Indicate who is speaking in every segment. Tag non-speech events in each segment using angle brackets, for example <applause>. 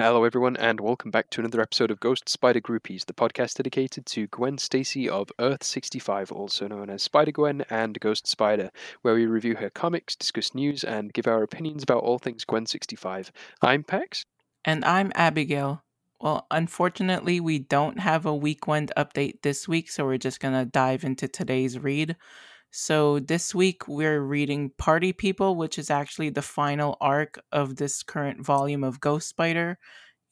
Speaker 1: Hello, everyone, and welcome back to another episode of Ghost Spider Groupies, the podcast dedicated to Gwen Stacy of Earth 65, also known as Spider Gwen and Ghost Spider, where we review her comics, discuss news, and give our opinions about all things Gwen 65. I'm Pax.
Speaker 2: And I'm Abigail. Well, unfortunately, we don't have a weekend update this week, so we're just going to dive into today's read. So this week we're reading Party People, which is actually the final arc of this current volume of Ghost Spider.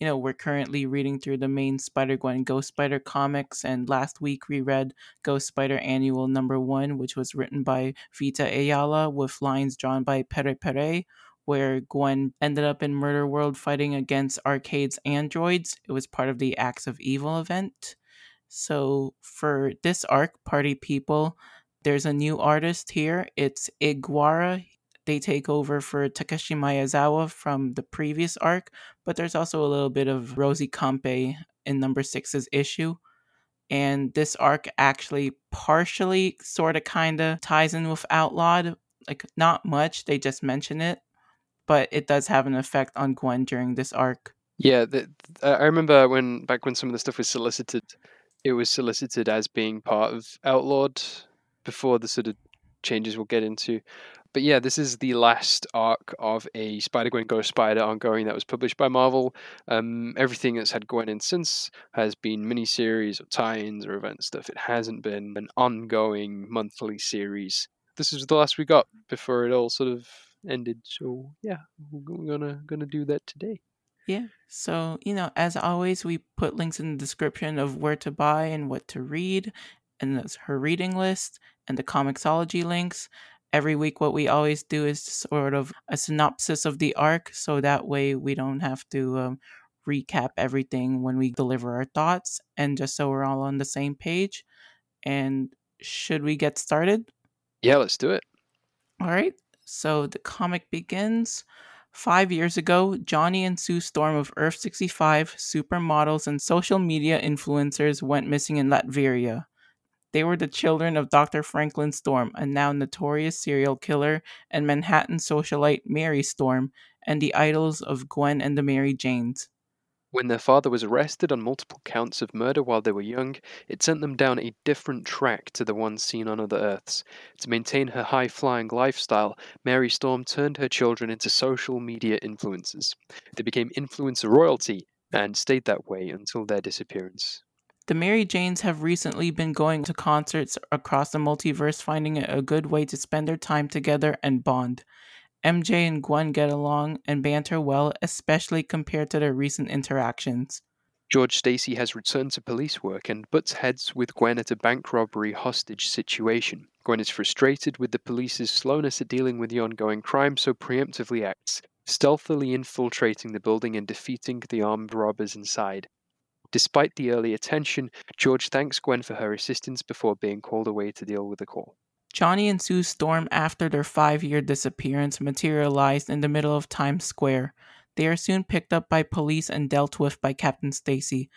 Speaker 2: You know, we're currently reading through the main Spider Gwen Ghost Spider comics, and last week we read Ghost Spider Annual Number One, which was written by Vita Ayala with lines drawn by Pere Pérez, where Gwen ended up in Murder World fighting against Arcade's androids. It was part of the Acts of Evil event. So for this arc, Party People, there's a new artist here. It's Ig Guara. They take over for Takeshi Miyazawa from the previous arc, but there's also a little bit of Rosi Kämpe in number six's issue. And this arc actually partially sort of kind of ties in with Outlawed. Like, not much, they just mention it, but it does have an effect on Gwen during this arc.
Speaker 1: Yeah, the, I remember when back when some of the stuff was solicited, it was solicited as being part of Outlawed before the sort of changes we'll get into. But yeah, this is the last arc of a Spider Gwen Ghost Spider ongoing that was published by Marvel. Um, everything that's had Gwen in since has been miniseries or tie-ins or event stuff. It hasn't been an ongoing monthly series. This is the last we got before it all sort of ended. So yeah, we're gonna gonna do that today.
Speaker 2: Yeah. So, you know, as always, we put links in the description of where to buy and what to read, and that's her reading list and the Comixology links. Every week, what we always do is sort of a synopsis of the arc, so that way we don't have to um, recap everything when we deliver our thoughts, and just so we're all on the same page. And should we get started?
Speaker 1: Yeah, let's do it.
Speaker 2: All right. So the comic begins. Five years ago, Johnny and Sue Storm of Earth 65, supermodels and social media influencers went missing in Latveria. They were the children of Dr. Franklin Storm, a now notorious serial killer, and Manhattan socialite Mary Storm, and the idols of Gwen and the Mary Janes.
Speaker 1: When their father was arrested on multiple counts of murder while they were young, it sent them down a different track to the ones seen on other Earths. To maintain her high flying lifestyle, Mary Storm turned her children into social media influencers. They became influencer royalty and stayed that way until their disappearance.
Speaker 2: The Mary Janes have recently been going to concerts across the multiverse, finding it a good way to spend their time together and bond. MJ and Gwen get along and banter well, especially compared to their recent interactions.
Speaker 1: George Stacy has returned to police work and butts heads with Gwen at a bank robbery hostage situation. Gwen is frustrated with the police's slowness at dealing with the ongoing crime, so preemptively acts, stealthily infiltrating the building and defeating the armed robbers inside. Despite the early attention, George thanks Gwen for her assistance before being called away to deal with the call.
Speaker 2: Johnny and Sue Storm, after their five year disappearance, materialized in the middle of Times Square. They are soon picked up by police and dealt with by Captain Stacy.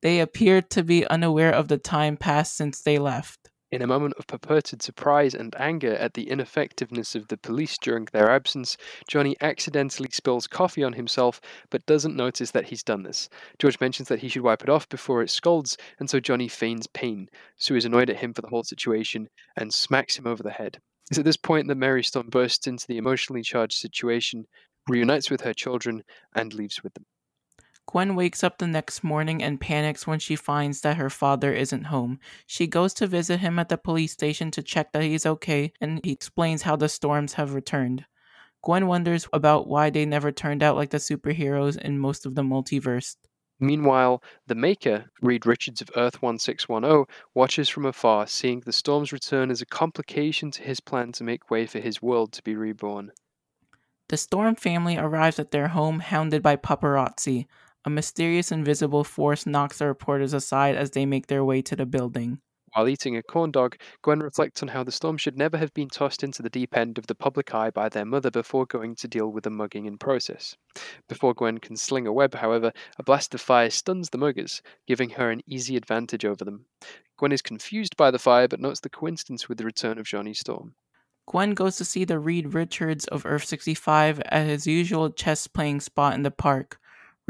Speaker 2: They appear to be unaware of the time passed since they left.
Speaker 1: In a moment of purported surprise and anger at the ineffectiveness of the police during their absence, Johnny accidentally spills coffee on himself but doesn't notice that he's done this. George mentions that he should wipe it off before it scalds, and so Johnny feigns pain. Sue is annoyed at him for the whole situation and smacks him over the head. It's at this point that Mary Storm bursts into the emotionally charged situation, reunites with her children, and leaves with them.
Speaker 2: Gwen wakes up the next morning and panics when she finds that her father isn't home. She goes to visit him at the police station to check that he's okay, and he explains how the storms have returned. Gwen wonders about why they never turned out like the superheroes in most of the multiverse.
Speaker 1: Meanwhile, the Maker, Reed Richards of Earth 1610, watches from afar, seeing the storm's return as a complication to his plan to make way for his world to be reborn.
Speaker 2: The Storm family arrives at their home hounded by paparazzi. A mysterious invisible force knocks the reporters aside as they make their way to the building.
Speaker 1: While eating a corn dog, Gwen reflects on how the storm should never have been tossed into the deep end of the public eye by their mother before going to deal with the mugging in process. Before Gwen can sling a web, however, a blast of fire stuns the muggers, giving her an easy advantage over them. Gwen is confused by the fire but notes the coincidence with the return of Johnny Storm.
Speaker 2: Gwen goes to see the Reed Richards of Earth 65 at his usual chess playing spot in the park.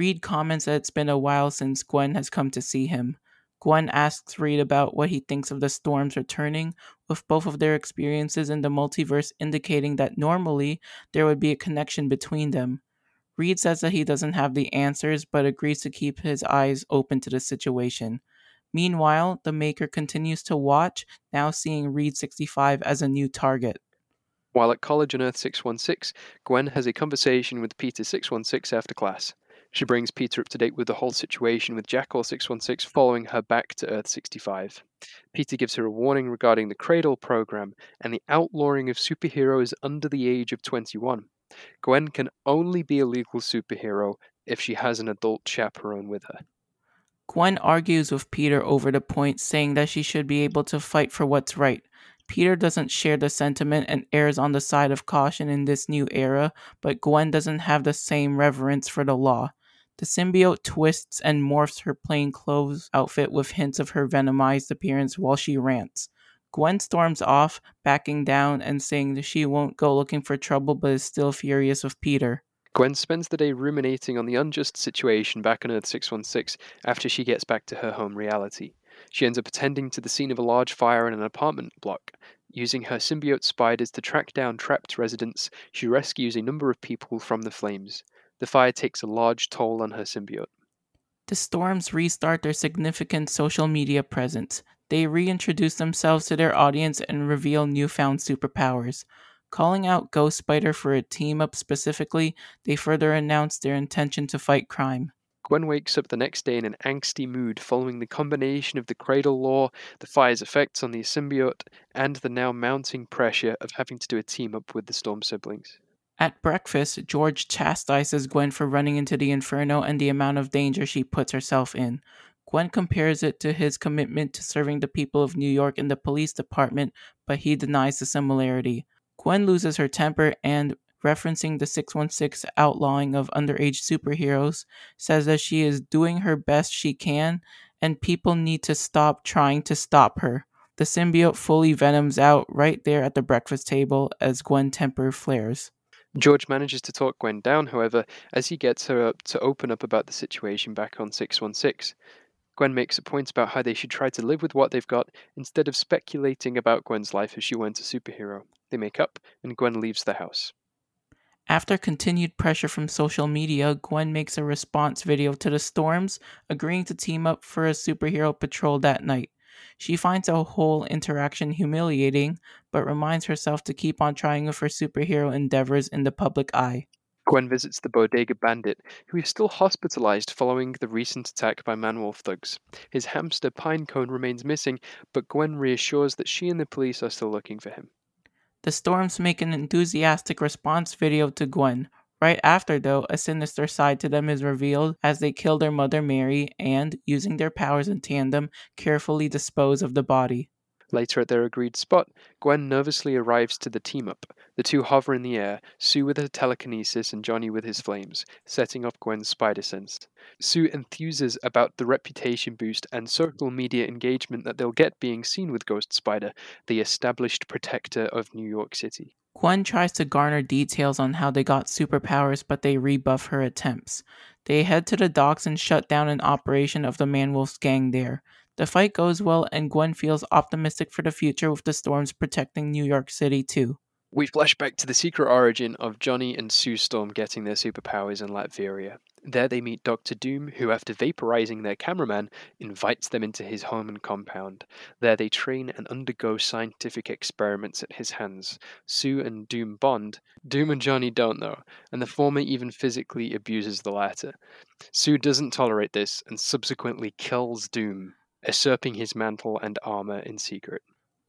Speaker 2: Reed comments that it's been a while since Gwen has come to see him. Gwen asks Reed about what he thinks of the storms returning, with both of their experiences in the multiverse indicating that normally there would be a connection between them. Reed says that he doesn't have the answers, but agrees to keep his eyes open to the situation. Meanwhile, the Maker continues to watch, now seeing Reed 65 as a new target.
Speaker 1: While at college on Earth 616, Gwen has a conversation with Peter 616 after class. She brings Peter up to date with the whole situation with Jackal 616 following her back to Earth 65. Peter gives her a warning regarding the Cradle program and the outlawing of superheroes under the age of 21. Gwen can only be a legal superhero if she has an adult chaperone with her.
Speaker 2: Gwen argues with Peter over the point, saying that she should be able to fight for what's right. Peter doesn't share the sentiment and errs on the side of caution in this new era, but Gwen doesn't have the same reverence for the law. The symbiote twists and morphs her plain clothes outfit with hints of her venomized appearance while she rants. Gwen storms off, backing down and saying that she won't go looking for trouble but is still furious with Peter.
Speaker 1: Gwen spends the day ruminating on the unjust situation back on Earth 616 after she gets back to her home reality. She ends up attending to the scene of a large fire in an apartment block. Using her symbiote spiders to track down trapped residents, she rescues a number of people from the flames. The fire takes a large toll on her symbiote.
Speaker 2: The Storms restart their significant social media presence. They reintroduce themselves to their audience and reveal newfound superpowers. Calling out Ghost Spider for a team up specifically, they further announce their intention to fight crime.
Speaker 1: Gwen wakes up the next day in an angsty mood following the combination of the Cradle Law, the fire's effects on the symbiote, and the now mounting pressure of having to do a team up with the Storm siblings.
Speaker 2: At breakfast, George chastises Gwen for running into the inferno and the amount of danger she puts herself in. Gwen compares it to his commitment to serving the people of New York in the police department, but he denies the similarity. Gwen loses her temper and, referencing the 616 outlawing of underage superheroes, says that she is doing her best she can and people need to stop trying to stop her. The symbiote fully venoms out right there at the breakfast table as Gwen temper flares.
Speaker 1: George manages to talk Gwen down, however, as he gets her up to open up about the situation back on 616. Gwen makes a point about how they should try to live with what they've got instead of speculating about Gwen's life as she went a superhero. They make up, and Gwen leaves the house.
Speaker 2: After continued pressure from social media, Gwen makes a response video to the Storms, agreeing to team up for a superhero patrol that night. She finds the whole interaction humiliating, but reminds herself to keep on trying with her superhero endeavors in the public eye.
Speaker 1: Gwen visits the Bodega Bandit, who is still hospitalized following the recent attack by Manwolf thugs. His hamster Pinecone remains missing, but Gwen reassures that she and the police are still looking for him.
Speaker 2: The Storms make an enthusiastic response video to Gwen. Right after, though, a sinister side to them is revealed as they kill their mother Mary and, using their powers in tandem, carefully dispose of the body.
Speaker 1: Later at their agreed spot, Gwen nervously arrives to the team up. The two hover in the air, Sue with her telekinesis and Johnny with his flames, setting off Gwen's spider sense. Sue enthuses about the reputation boost and social media engagement that they'll get being seen with Ghost Spider, the established protector of New York City.
Speaker 2: Gwen tries to garner details on how they got superpowers, but they rebuff her attempts. They head to the docks and shut down an operation of the Manwolf's gang there. The fight goes well, and Gwen feels optimistic for the future with the storms protecting New York City too.
Speaker 1: We flash back to the secret origin of Johnny and Sue Storm getting their superpowers in Latveria. There they meet Doctor Doom, who, after vaporizing their cameraman, invites them into his home and compound. There they train and undergo scientific experiments at his hands. Sue and Doom bond. Doom and Johnny don't, though, and the former even physically abuses the latter. Sue doesn't tolerate this and subsequently kills Doom, usurping his mantle and armor in secret.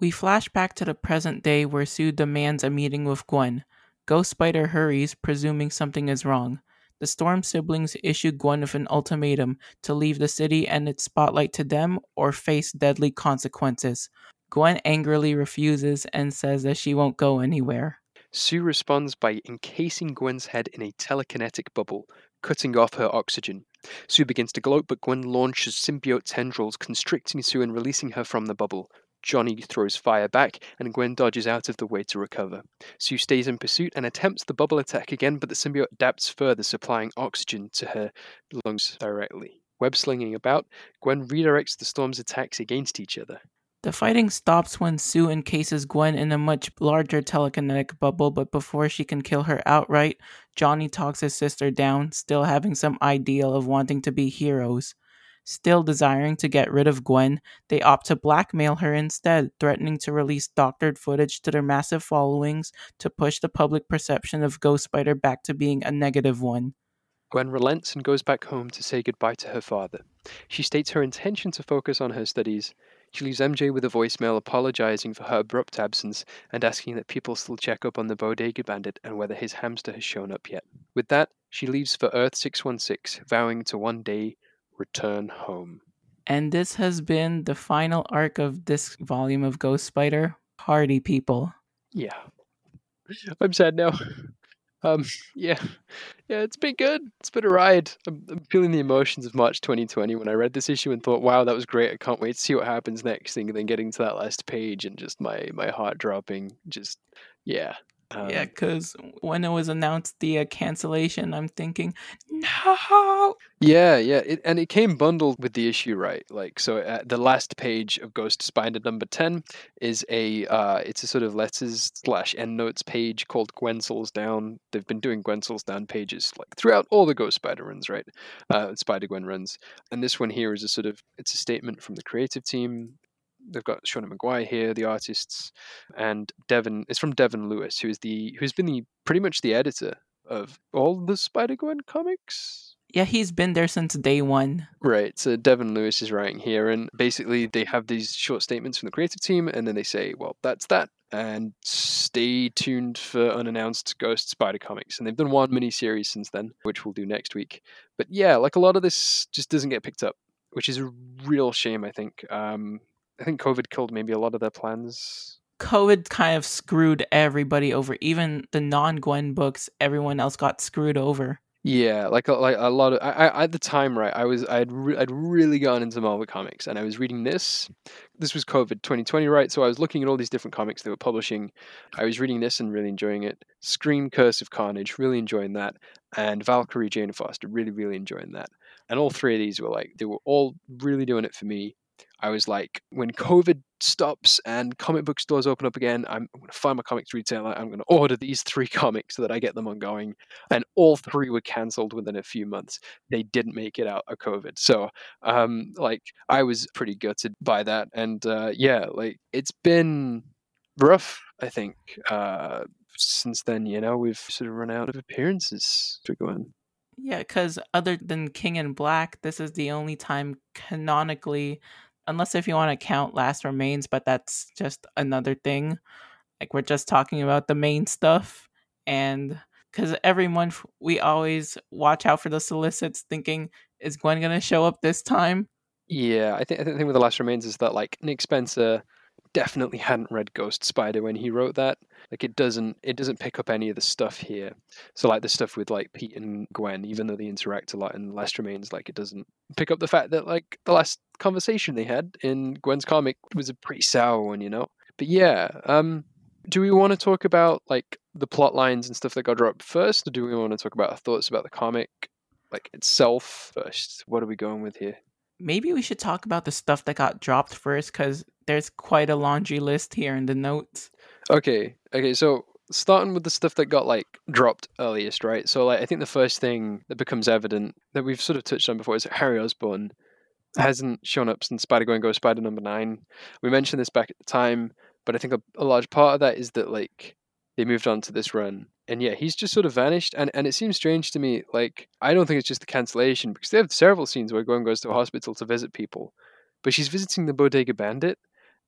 Speaker 2: We flash back to the present day where Sue demands a meeting with Gwen. Ghost Spider hurries, presuming something is wrong. The Storm siblings issue Gwen with an ultimatum to leave the city and its spotlight to them or face deadly consequences. Gwen angrily refuses and says that she won't go anywhere.
Speaker 1: Sue responds by encasing Gwen's head in a telekinetic bubble, cutting off her oxygen. Sue begins to gloat, but Gwen launches symbiote tendrils, constricting Sue and releasing her from the bubble. Johnny throws fire back, and Gwen dodges out of the way to recover. Sue stays in pursuit and attempts the bubble attack again, but the symbiote adapts further, supplying oxygen to her lungs directly. Web slinging about, Gwen redirects the storm's attacks against each other.
Speaker 2: The fighting stops when Sue encases Gwen in a much larger telekinetic bubble, but before she can kill her outright, Johnny talks his sister down, still having some ideal of wanting to be heroes. Still desiring to get rid of Gwen, they opt to blackmail her instead, threatening to release doctored footage to their massive followings to push the public perception of Ghost Spider back to being a negative one.
Speaker 1: Gwen relents and goes back home to say goodbye to her father. She states her intention to focus on her studies. She leaves MJ with a voicemail apologizing for her abrupt absence and asking that people still check up on the Bodega Bandit and whether his hamster has shown up yet. With that, she leaves for Earth 616, vowing to one day return home.
Speaker 2: And this has been the final arc of this volume of Ghost Spider. Party people.
Speaker 1: Yeah. I'm sad now. <laughs> Um, yeah, yeah, it's been good. It's been a ride. I'm, I'm, feeling the emotions of March 2020 when I read this issue and thought, "Wow, that was great. I can't wait to see what happens next." Thing, and then getting to that last page and just my my heart dropping. Just yeah,
Speaker 2: um, yeah, because when it was announced the uh, cancellation, I'm thinking, no.
Speaker 1: Yeah, yeah, it, and it came bundled with the issue, right? Like, so uh, the last page of Ghost Spider number ten is a uh, it's a sort of letters slash endnotes page called Gwen Souls Down. They've been doing Gwen Souls Down pages like throughout all the Ghost Spider runs, right? Uh, Spider Gwen runs, and this one here is a sort of it's a statement from the creative team they've got Seanan McGuire here, the artists, and Devin. It's from Devin Lewis, who is the who's been the pretty much the editor of all the Spider Gwen comics.
Speaker 2: Yeah, he's been there since day one.
Speaker 1: Right. So Devin Lewis is writing here, and basically they have these short statements from the creative team, and then they say, "Well, that's that." And stay tuned for unannounced Ghost Spider comics. And they've done one mini series since then, which we'll do next week. But yeah, like a lot of this just doesn't get picked up, which is a real shame, I think. Um, I think COVID killed maybe a lot of their plans.
Speaker 2: COVID kind of screwed everybody over. Even the non-Gwen books, everyone else got screwed over.
Speaker 1: Yeah, like a, like a lot of I, I at the time, right? I was I'd re, I'd really gone into Marvel comics, and I was reading this. This was COVID 2020, right? So I was looking at all these different comics they were publishing. I was reading this and really enjoying it. Scream, Curse of Carnage, really enjoying that, and Valkyrie, Jane Foster, really really enjoying that. And all three of these were like they were all really doing it for me. I was like, when COVID stops and comic book stores open up again, I'm, going to find my comics retailer. I'm going to order these three <laughs> comics so that I get them ongoing. And all three were cancelled within a few months. They didn't make it out of COVID. So, um, like, I was pretty gutted by that. And uh, yeah, like, it's been rough, I think. Uh, since then, you know, we've sort of run out of appearances to go in.
Speaker 2: Yeah, because other than King in Black, this is the only time canonically unless if you want to count Last Remains, but that's just another thing. Like we're just talking about the main stuff, and because every month we always watch out for the solicits, thinking is Gwen gonna show up this time?
Speaker 1: Yeah, I think I think with the Last Remains is that like Nick Spencer definitely hadn't read Ghost Spider when he wrote that. Like it doesn't it doesn't pick up any of the stuff here. So like the stuff with like Pete and Gwen, even though they interact a lot in Last Remains, like it doesn't pick up the fact that like the last conversation they had in Gwen's comic was a pretty sour one, you know. But yeah, um, do we want to talk about like the plot lines and stuff that got dropped first, or do we want to talk about our thoughts about the comic like itself first? What are we going with here?
Speaker 2: Maybe we should talk about the stuff that got dropped first, because there's quite a laundry list here in the notes.
Speaker 1: Okay, okay, so starting with the stuff that got like dropped earliest, right? So like I think the first thing that becomes evident that we've sort of touched on before is that Harry Osborn hasn't shown up since Spider Gwen Ghost Spider number nine. We mentioned this back at the time, but I think a, a large part of that is that like they moved on to this run. And yeah, he's just sort of vanished. And, and it seems strange to me. Like, I don't think it's just the cancellation because they have several scenes where Gwen goes to a hospital to visit people, but she's visiting the Bodega Bandit.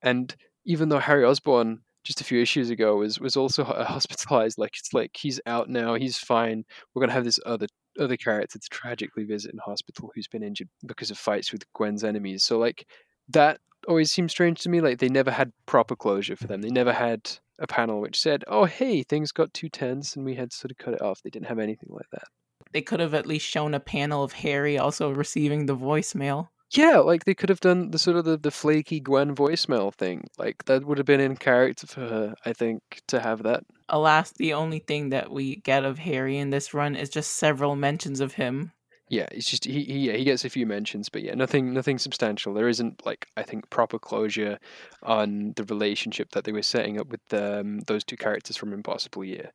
Speaker 1: And even though Harry Osborn just a few issues ago was was also <laughs> hospitalized. Like it's like he's out now, he's fine. We're gonna have this other other character to tragically visit in hospital who's been injured because of fights with Gwen's enemies. So like that always seems strange to me. Like they never had proper closure for them. They never had a panel which said, "Oh, hey, things got too tense and we had to sort of cut it off." They didn't have anything like that.
Speaker 2: They could have at least shown a panel of Harry also receiving the voicemail.
Speaker 1: Yeah, like they could have done the sort of the, the flaky Gwen voicemail thing. Like that would have been in character for her, I think, to have that.
Speaker 2: Alas, the only thing that we get of Harry in this run is just several mentions of him
Speaker 1: yeah, it's just he he yeah, he gets a few mentions, but yeah, nothing nothing substantial. There isn't like I think proper closure on the relationship that they were setting up with um, those two characters from Impossible Year.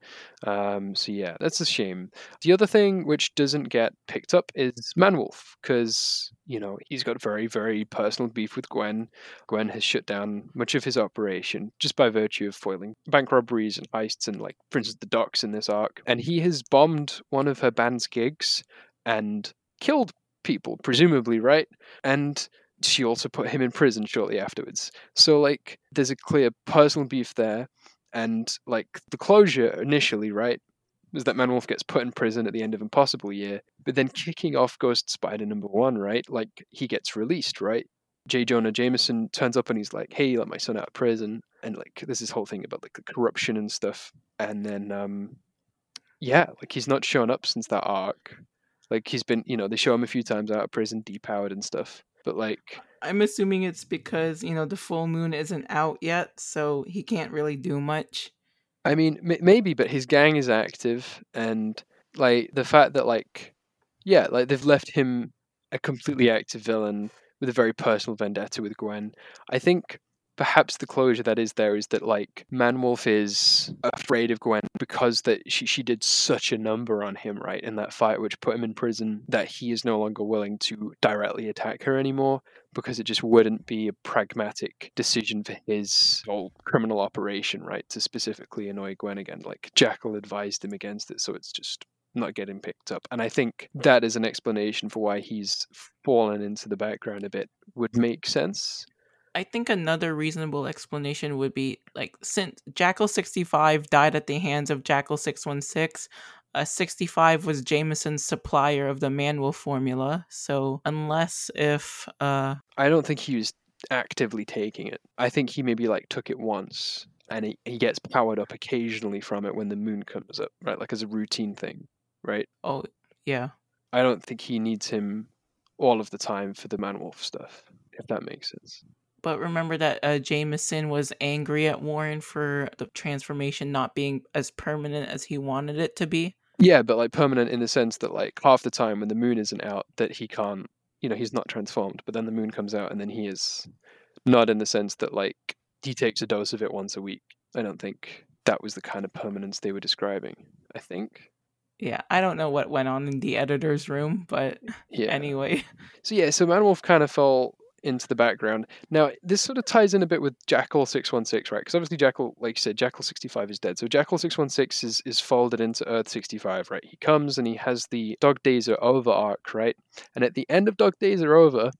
Speaker 1: Um, so yeah, that's a shame. The other thing which doesn't get picked up is Manwolf because you know he's got very very personal beef with Gwen. Gwen has shut down much of his operation just by virtue of foiling bank robberies and heists and like for instance the docks in this arc, and he has bombed one of her band's gigs and killed people, presumably, right? And she also put him in prison shortly afterwards. So, like, there's a clear personal beef there. And, like, the closure initially, right, was that Manwolf gets put in prison at the end of Impossible Year, but then kicking off Ghost Spider number one, right? Like, he gets released, right? J. Jonah Jameson turns up and he's like, "Hey, let my son out of prison," and like, there's this whole thing about like the corruption and stuff. And then, um, yeah, like he's not shown up since that arc. Like he's been, you know, they show him a few times out of prison, depowered and stuff. But like,
Speaker 2: I'm assuming it's because you know the full moon isn't out yet, so he can't really do much.
Speaker 1: I mean, m- maybe, but his gang is active, and like the fact that like, yeah, like they've left him a completely active villain with a very personal vendetta with Gwen. I think perhaps the closure that is there is that like Manwolf is afraid of Gwen because that she she did such a number on him right in that fight which put him in prison that he is no longer willing to directly attack her anymore because it just wouldn't be a pragmatic decision for his whole criminal operation right to specifically annoy Gwen again. Like Jackal advised him against it so it's just not getting picked up. And I think that is an explanation for why he's fallen into the background a bit. Would mm. make sense.
Speaker 2: I think another reasonable explanation would be like since Jackal 65 died at the hands of Jackal 616, uh, 65 was Jameson's supplier of the Manwolf formula. So unless if uh
Speaker 1: I don't think he was actively taking it. I think he maybe like took it once and he, he gets powered up occasionally from it when the moon comes up, right? Like as a routine thing, right?
Speaker 2: Oh, yeah.
Speaker 1: I don't think he needs him all of the time for the Manwolf stuff, if that makes sense.
Speaker 2: But remember that uh, Jameson was angry at Warren for the transformation not being as permanent as he wanted it to be.
Speaker 1: Yeah, but like permanent in the sense that like half the time when the moon isn't out, that he can't, you know, he's not transformed. But then the moon comes out, and then he is not in the sense that like he takes a dose of it once a week. I don't think that was the kind of permanence they were describing. I think.
Speaker 2: Yeah, I don't know what went on in the editor's room, but yeah. anyway.
Speaker 1: So yeah, so Manwolf kind of fell into the background. Now, this sort of ties in a bit with Jackal 616, right? Because obviously Jackal, like you said, Jackal 65 is dead. So Jackal 616 is, is folded into Earth 65, right? He comes and he has the Dog Days Are Over arc, right? And at the end of Dog Days Are Over,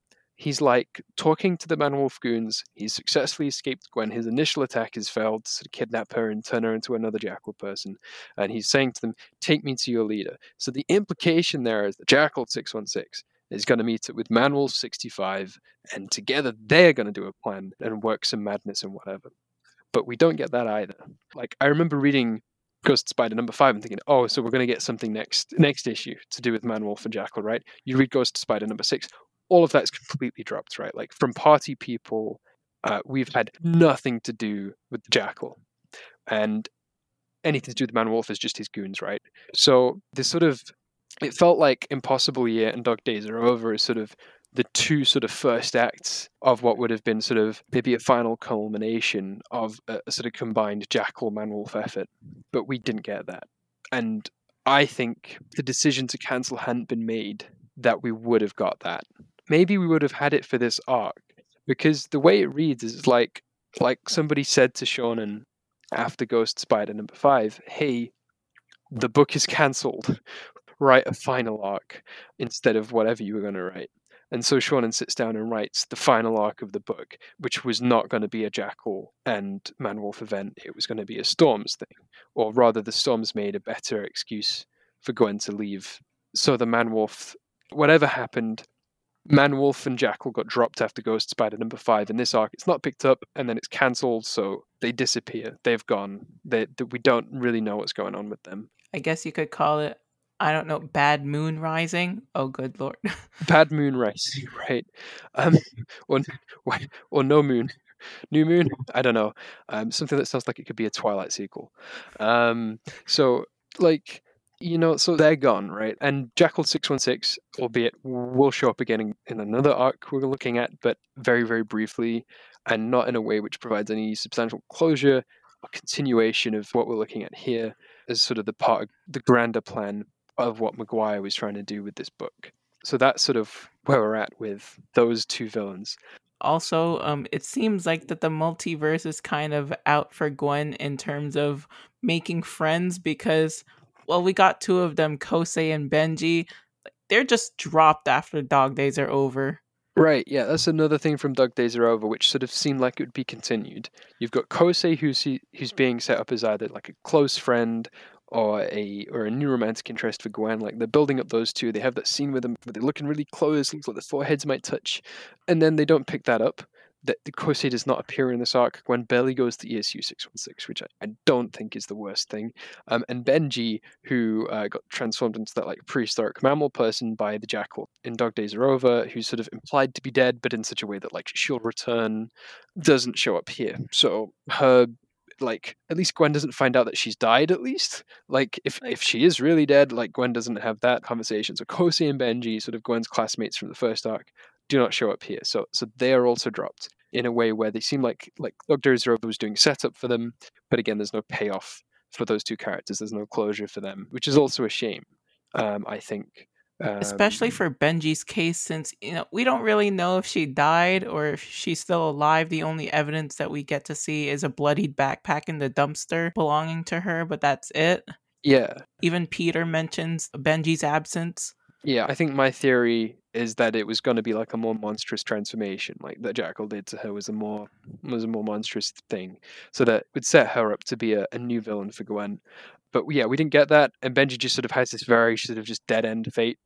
Speaker 1: he's like talking to the Man Wolf goons. He's successfully escaped Gwen. His initial attack has failed to kidnap her and turn her into another Jackal person. And he's saying to them, Take me to your leader. So the implication there is that Jackal 616 is going to meet up with Manwolf 65, and together they're going to do a plan and work some madness and whatever. But we don't get that either. Like I remember reading Ghost Spider number five and thinking, oh, so we're going to get something next next issue to do with Manwolf and Jackal, right? You read Ghost Spider number six, all of that's completely dropped, right? Like from party people, uh, we've had nothing to do with the Jackal, and anything to do with Manwolf is just his goons, right? So this sort of it felt like Impossible Year and Dog Days Are Over as sort of the two sort of first acts of what would have been sort of maybe a final culmination of a, a sort of combined Jackal Manwolf effort. But we didn't get that. And I think the decision to cancel hadn't been made that we would have got that. Maybe we would have had it for this arc because the way it reads is like like somebody said to Seanan after Ghost Spider number five, "Hey, the book is cancelled write a final arc instead of whatever you were going to write. And so Seanan sits down and writes the final arc of the book, which was not going to be a Jackal and Manwolf event. It was going to be a Storms thing. Or rather, the Storms made a better excuse for Gwen to leave. So the Manwolf, whatever happened, Manwolf and Jackal got dropped after Ghost Spider number five in this arc. It's not picked up and then it's cancelled, so they disappear. They've gone. They, they, we don't really know what's going on with them.
Speaker 2: I guess you could call it I don't know, Bad Moon Rising. Oh, good lord. <laughs>
Speaker 1: Bad Moon Rising, <laughs> right? Um, <laughs> or or No Moon, New Moon. I don't know. Um, something that sounds like it could be a Twilight sequel. Um, so like you know, so they're gone, right? And Jackal six one six, albeit will show up again in, in another arc we're looking at, but very very briefly, and not in a way which provides any substantial closure or continuation of what we're looking at here as sort of the part of the grander plan of what McGuire was trying to do with this book. So that's sort of where we're at with those two villains.
Speaker 2: Also, um, it seems like that the multiverse is kind of out for Gwen in terms of making friends because, well, we got two of them, Kosei and Benji. They're just dropped after Dog Days are over.
Speaker 1: Right, yeah, that's another thing from Dog Days Are Over, which sort of seemed like it would be continued. You've got Kosei, who's who's being set up as either like a close friend or a or a new romantic interest for Gwen. Like they're building up those two. They have that scene with them where they're looking really close, looks like their foreheads might touch, and then they don't pick that up. That the Kosei does not appear in this arc. Gwen barely goes to ESU six one six, which I, I, don't think is the worst thing. Um, and Benji, who uh, got transformed into that like prehistoric mammal person by the Jackal in Dog Days Are Over, who's sort of implied to be dead, but in such a way that like she'll return, doesn't show up here. So her like at least Gwen doesn't find out that she's died. At least, like if if she is really dead, like Gwen doesn't have that conversation. So Kosei and Benji, sort of Gwen's classmates from the first arc, do not show up here. So so they are also dropped in a way where they seem like like Doctor Zero was doing setup for them, but again, there's no payoff for those two characters. There's no closure for them, which is also a shame. Um, I think
Speaker 2: um, Especially for Benji's case, since you know we don't really know if she died or if she's still alive. The only evidence that we get to see is a bloodied backpack in the dumpster belonging to her, but that's it.
Speaker 1: Yeah.
Speaker 2: Even Peter mentions Benji's absence.
Speaker 1: Yeah, I think my theory is that it was going to be like a more monstrous transformation, like that Jackal did to her was a more was a more monstrous thing, so that would set her up to be a, a new villain for Gwen. But yeah, we didn't get that, and Benji just sort of has this very sort of just dead end fate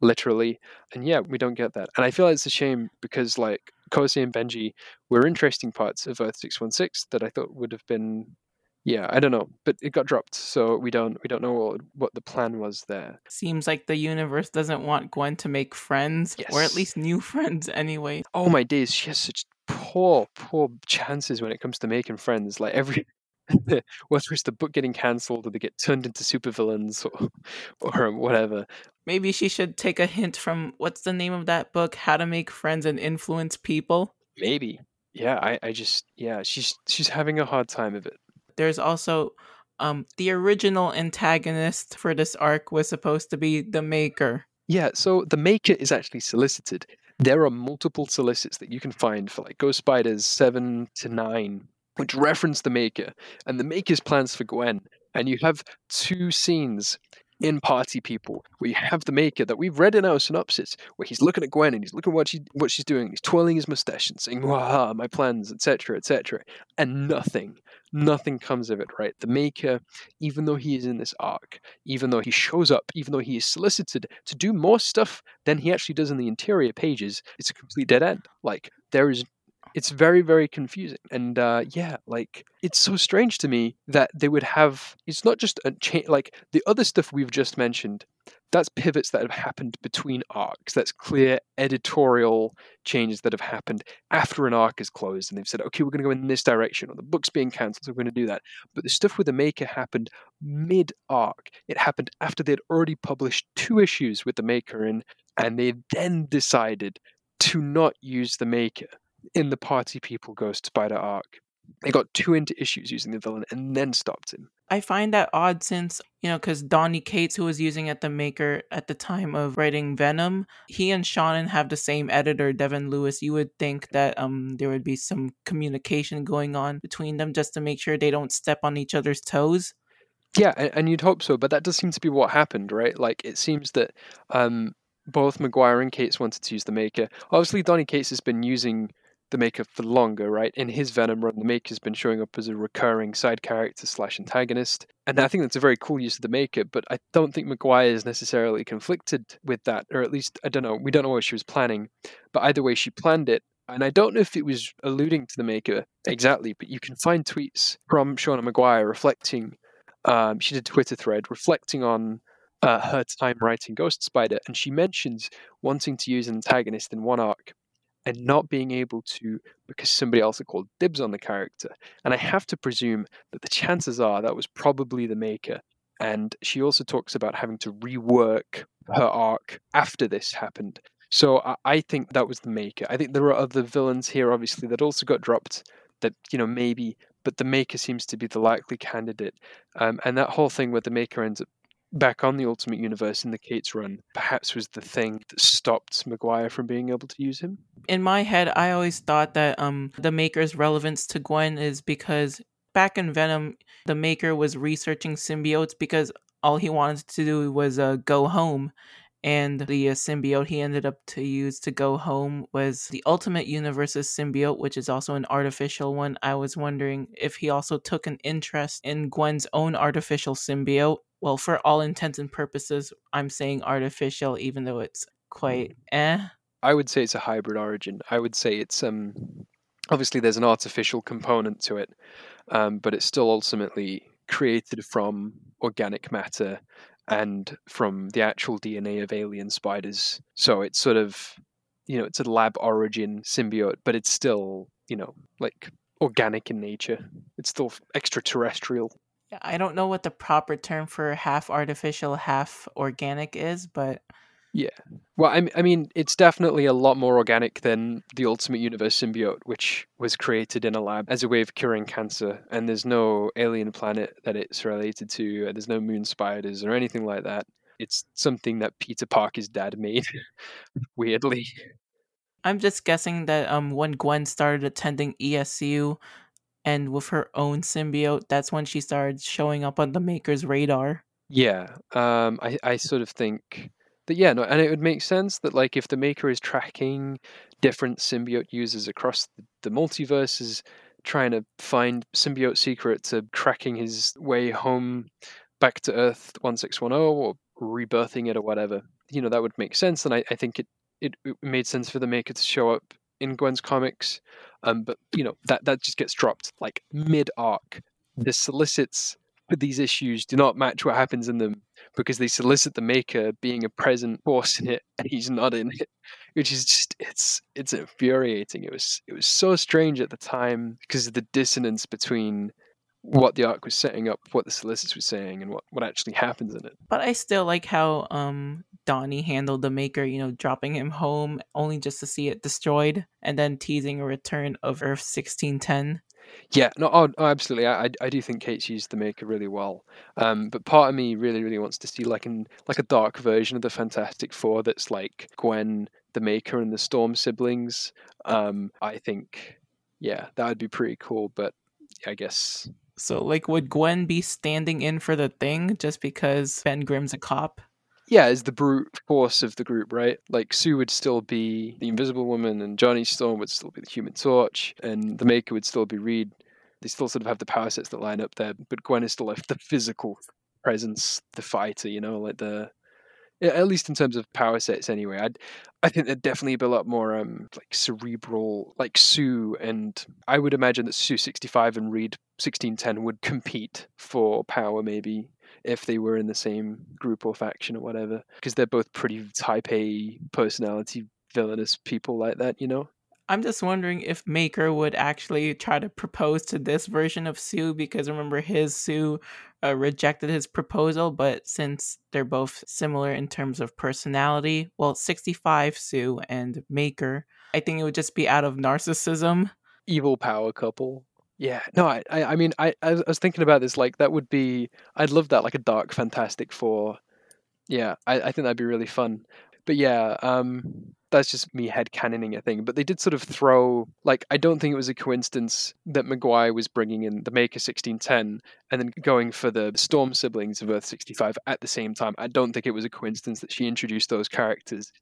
Speaker 1: literally. And yeah, we don't get that. And I feel like it's a shame because like Kosei and Benji were interesting parts of Earth 616 that I thought would have been yeah, I don't know, but it got dropped, so we don't we don't know what, what the plan was there.
Speaker 2: Seems like the universe doesn't want Gwen to make friends, yes. or at least new <laughs> friends anyway.
Speaker 1: Oh my days, she has such poor, poor chances when it comes to making friends. Like every <laughs> whether it's the book getting cancelled or they get turned into supervillains or or whatever.
Speaker 2: Maybe she should take a hint from what's the name of that book? How to Make Friends and Influence People.
Speaker 1: Maybe. Yeah, I, I just yeah, she's she's having a hard time of it.
Speaker 2: There's also um the original antagonist for this arc was supposed to be the maker.
Speaker 1: Yeah, so the maker is actually solicited. There are multiple solicits that you can find for like Ghost Spiders seven to nine which reference the Maker and the Maker's plans for Gwen. And you have two scenes in Party People where you have the Maker that we've read in our synopsis, where he's looking at Gwen and he's looking at what she what she's doing. He's twirling his mustache and saying, "Waha, my plans, etc., etc." And nothing, nothing comes of it. Right? The Maker, even though he is in this arc, even though he shows up, even though he is solicited to do more stuff than he actually does in the interior pages, it's a complete dead end. Like there is it's very very confusing and uh, yeah like it's so strange to me that they would have it's not just a change like the other stuff we've just mentioned that's pivots that have happened between arcs that's clear editorial changes that have happened after an arc is closed and they've said okay we're going to go in this direction or the book's being cancelled so we're going to do that. But the stuff with the maker happened mid arc it happened after they'd already published two issues with the maker in and they then decided to not use the maker in the Party People Ghost Spider arc. They got two into issues using the villain and then stopped him.
Speaker 2: I find that odd since, you know, because Donny Cates, who was using at the maker at the time of writing Venom, he and Seanan have the same editor, Devin Lewis. You would think that um there would be some communication going on between them just to make sure they don't step on each other's toes.
Speaker 1: Yeah, and, you'd hope so, but that does seem to be what happened, right? Like it seems that um both McGuire and Cates wanted to use the maker. Obviously, Donny Cates has been using the Maker for longer, right? In his Venom run, the Maker's been showing up as a recurring side character slash antagonist. And I think that's a very cool use of the Maker, but I don't think McGuire is necessarily conflicted with that, or at least, I don't know, we don't know what she was planning. But either way, she planned it. And I don't know if it was alluding to the Maker exactly, but you can find tweets from Seanan McGuire reflecting. Um, she did a Twitter thread reflecting on uh, her time writing Ghost Spider, and she mentions wanting to use an antagonist in one arc and not being able to because somebody else had called dibs on the character. And I have to presume that the chances are that was probably the maker. And she also talks about having to rework her arc after this happened. So I, I think that was the maker. I think there are other villains here, obviously, that also got dropped. That you know maybe, but the maker seems to be the likely candidate. Um, and that whole thing where the maker ends up back on the Ultimate Universe in the Cates run perhaps was the thing that stopped McGuire from being able to use him.
Speaker 2: In my head, I always thought that um the Maker's relevance to Gwen is because back in Venom, the Maker was researching symbiotes because all he wanted to do was uh, go home. And the uh, symbiote he ended up to use to go home was the Ultimate Universe's symbiote, which is also an artificial one. I was wondering if he also took an interest in Gwen's own artificial symbiote well, for all intents and purposes, I'm saying artificial, even though it's quite eh.
Speaker 1: I would say it's a hybrid origin. I would say it's um obviously there's an artificial component to it, um, but it's still ultimately created from organic matter and from the actual DNA of alien spiders. So it's sort of you know it's a lab origin symbiote, but it's still you know like organic in nature. It's still extraterrestrial.
Speaker 2: I don't know what the proper term for half artificial, half organic is, but
Speaker 1: yeah. Well, I, I mean, it's definitely a lot more organic than the Ultimate Universe symbiote, which was created in a lab as a way of curing cancer. And there's no alien planet that it's related to. There's no moon spiders or anything like that. It's something that Peter Parker's dad made, <laughs> weirdly.
Speaker 2: I'm just guessing that um, when Gwen started attending ESU, and with her own symbiote, that's when she started showing up on the Maker's radar.
Speaker 1: Yeah, um, I I sort of think that yeah, no, and it would make sense that like if the Maker is tracking different symbiote users across the, the multiverse, is trying to find symbiote secret to cracking his way home back to Earth one six one zero or rebirthing it or whatever. You know that would make sense, and I, I think it, it it made sense for the Maker to show up in Gwen's comics um, but you know that that just gets dropped like mid arc. The solicits for these issues do not match what happens in them because they solicit the maker being a present force in it and he's not in it which is just it's it's infuriating it was it was so strange at the time because of the dissonance between what the arc was setting up what the solicits were saying and what what actually happens in it
Speaker 2: but i still like how um Donny handled the Maker, you know, dropping him home only just to see it destroyed, and then teasing a return of Earth 1610.
Speaker 1: Yeah, no, oh, oh, absolutely. I, I do think Cates used the Maker really well. Um, but part of me really, really wants to see like an like a dark version of the Fantastic Four that's like Gwen, the Maker, and the Storm siblings. Um, I think, yeah, that would be pretty cool. But I guess.
Speaker 2: So, like, would Gwen be standing in for the thing just because Ben Grimm's a cop?
Speaker 1: yeah, is the brute force of the group, right? Like Sue would still be the Invisible Woman, and Johnny Storm would still be the Human Torch, and the Maker would still be Reed. They still sort of have the power sets that line up there, but Gwen is still like the physical presence, the fighter, you know, like the at least in terms of power sets anyway. I'd I think there'd definitely be a lot more um like cerebral like Sue and I would imagine that Sue sixty five and Reed sixteen ten would compete for power maybe if they were in the same group or faction or whatever, because they're both pretty type A personality villainous people like that, you know.
Speaker 2: I'm just wondering if Maker would actually try to propose to this version of Sue because remember his Sue uh, rejected his proposal, but since they're both similar in terms of personality, well, 65 Sue and Maker, I think it would just be out of narcissism.
Speaker 1: Evil power couple. Yeah, no, I, I, mean, I, I was thinking about this. Like, that would be, I'd love that, like a dark Fantastic Four. Yeah, I, I think that'd be really fun. But yeah, um, that's just me head canoning a thing. But they did sort of throw, like, I don't think it was a coincidence that McGuire was bringing in the Maker 1610 and then going for the Storm siblings of Earth 65 at the same time. I don't think it was a coincidence that she introduced those characters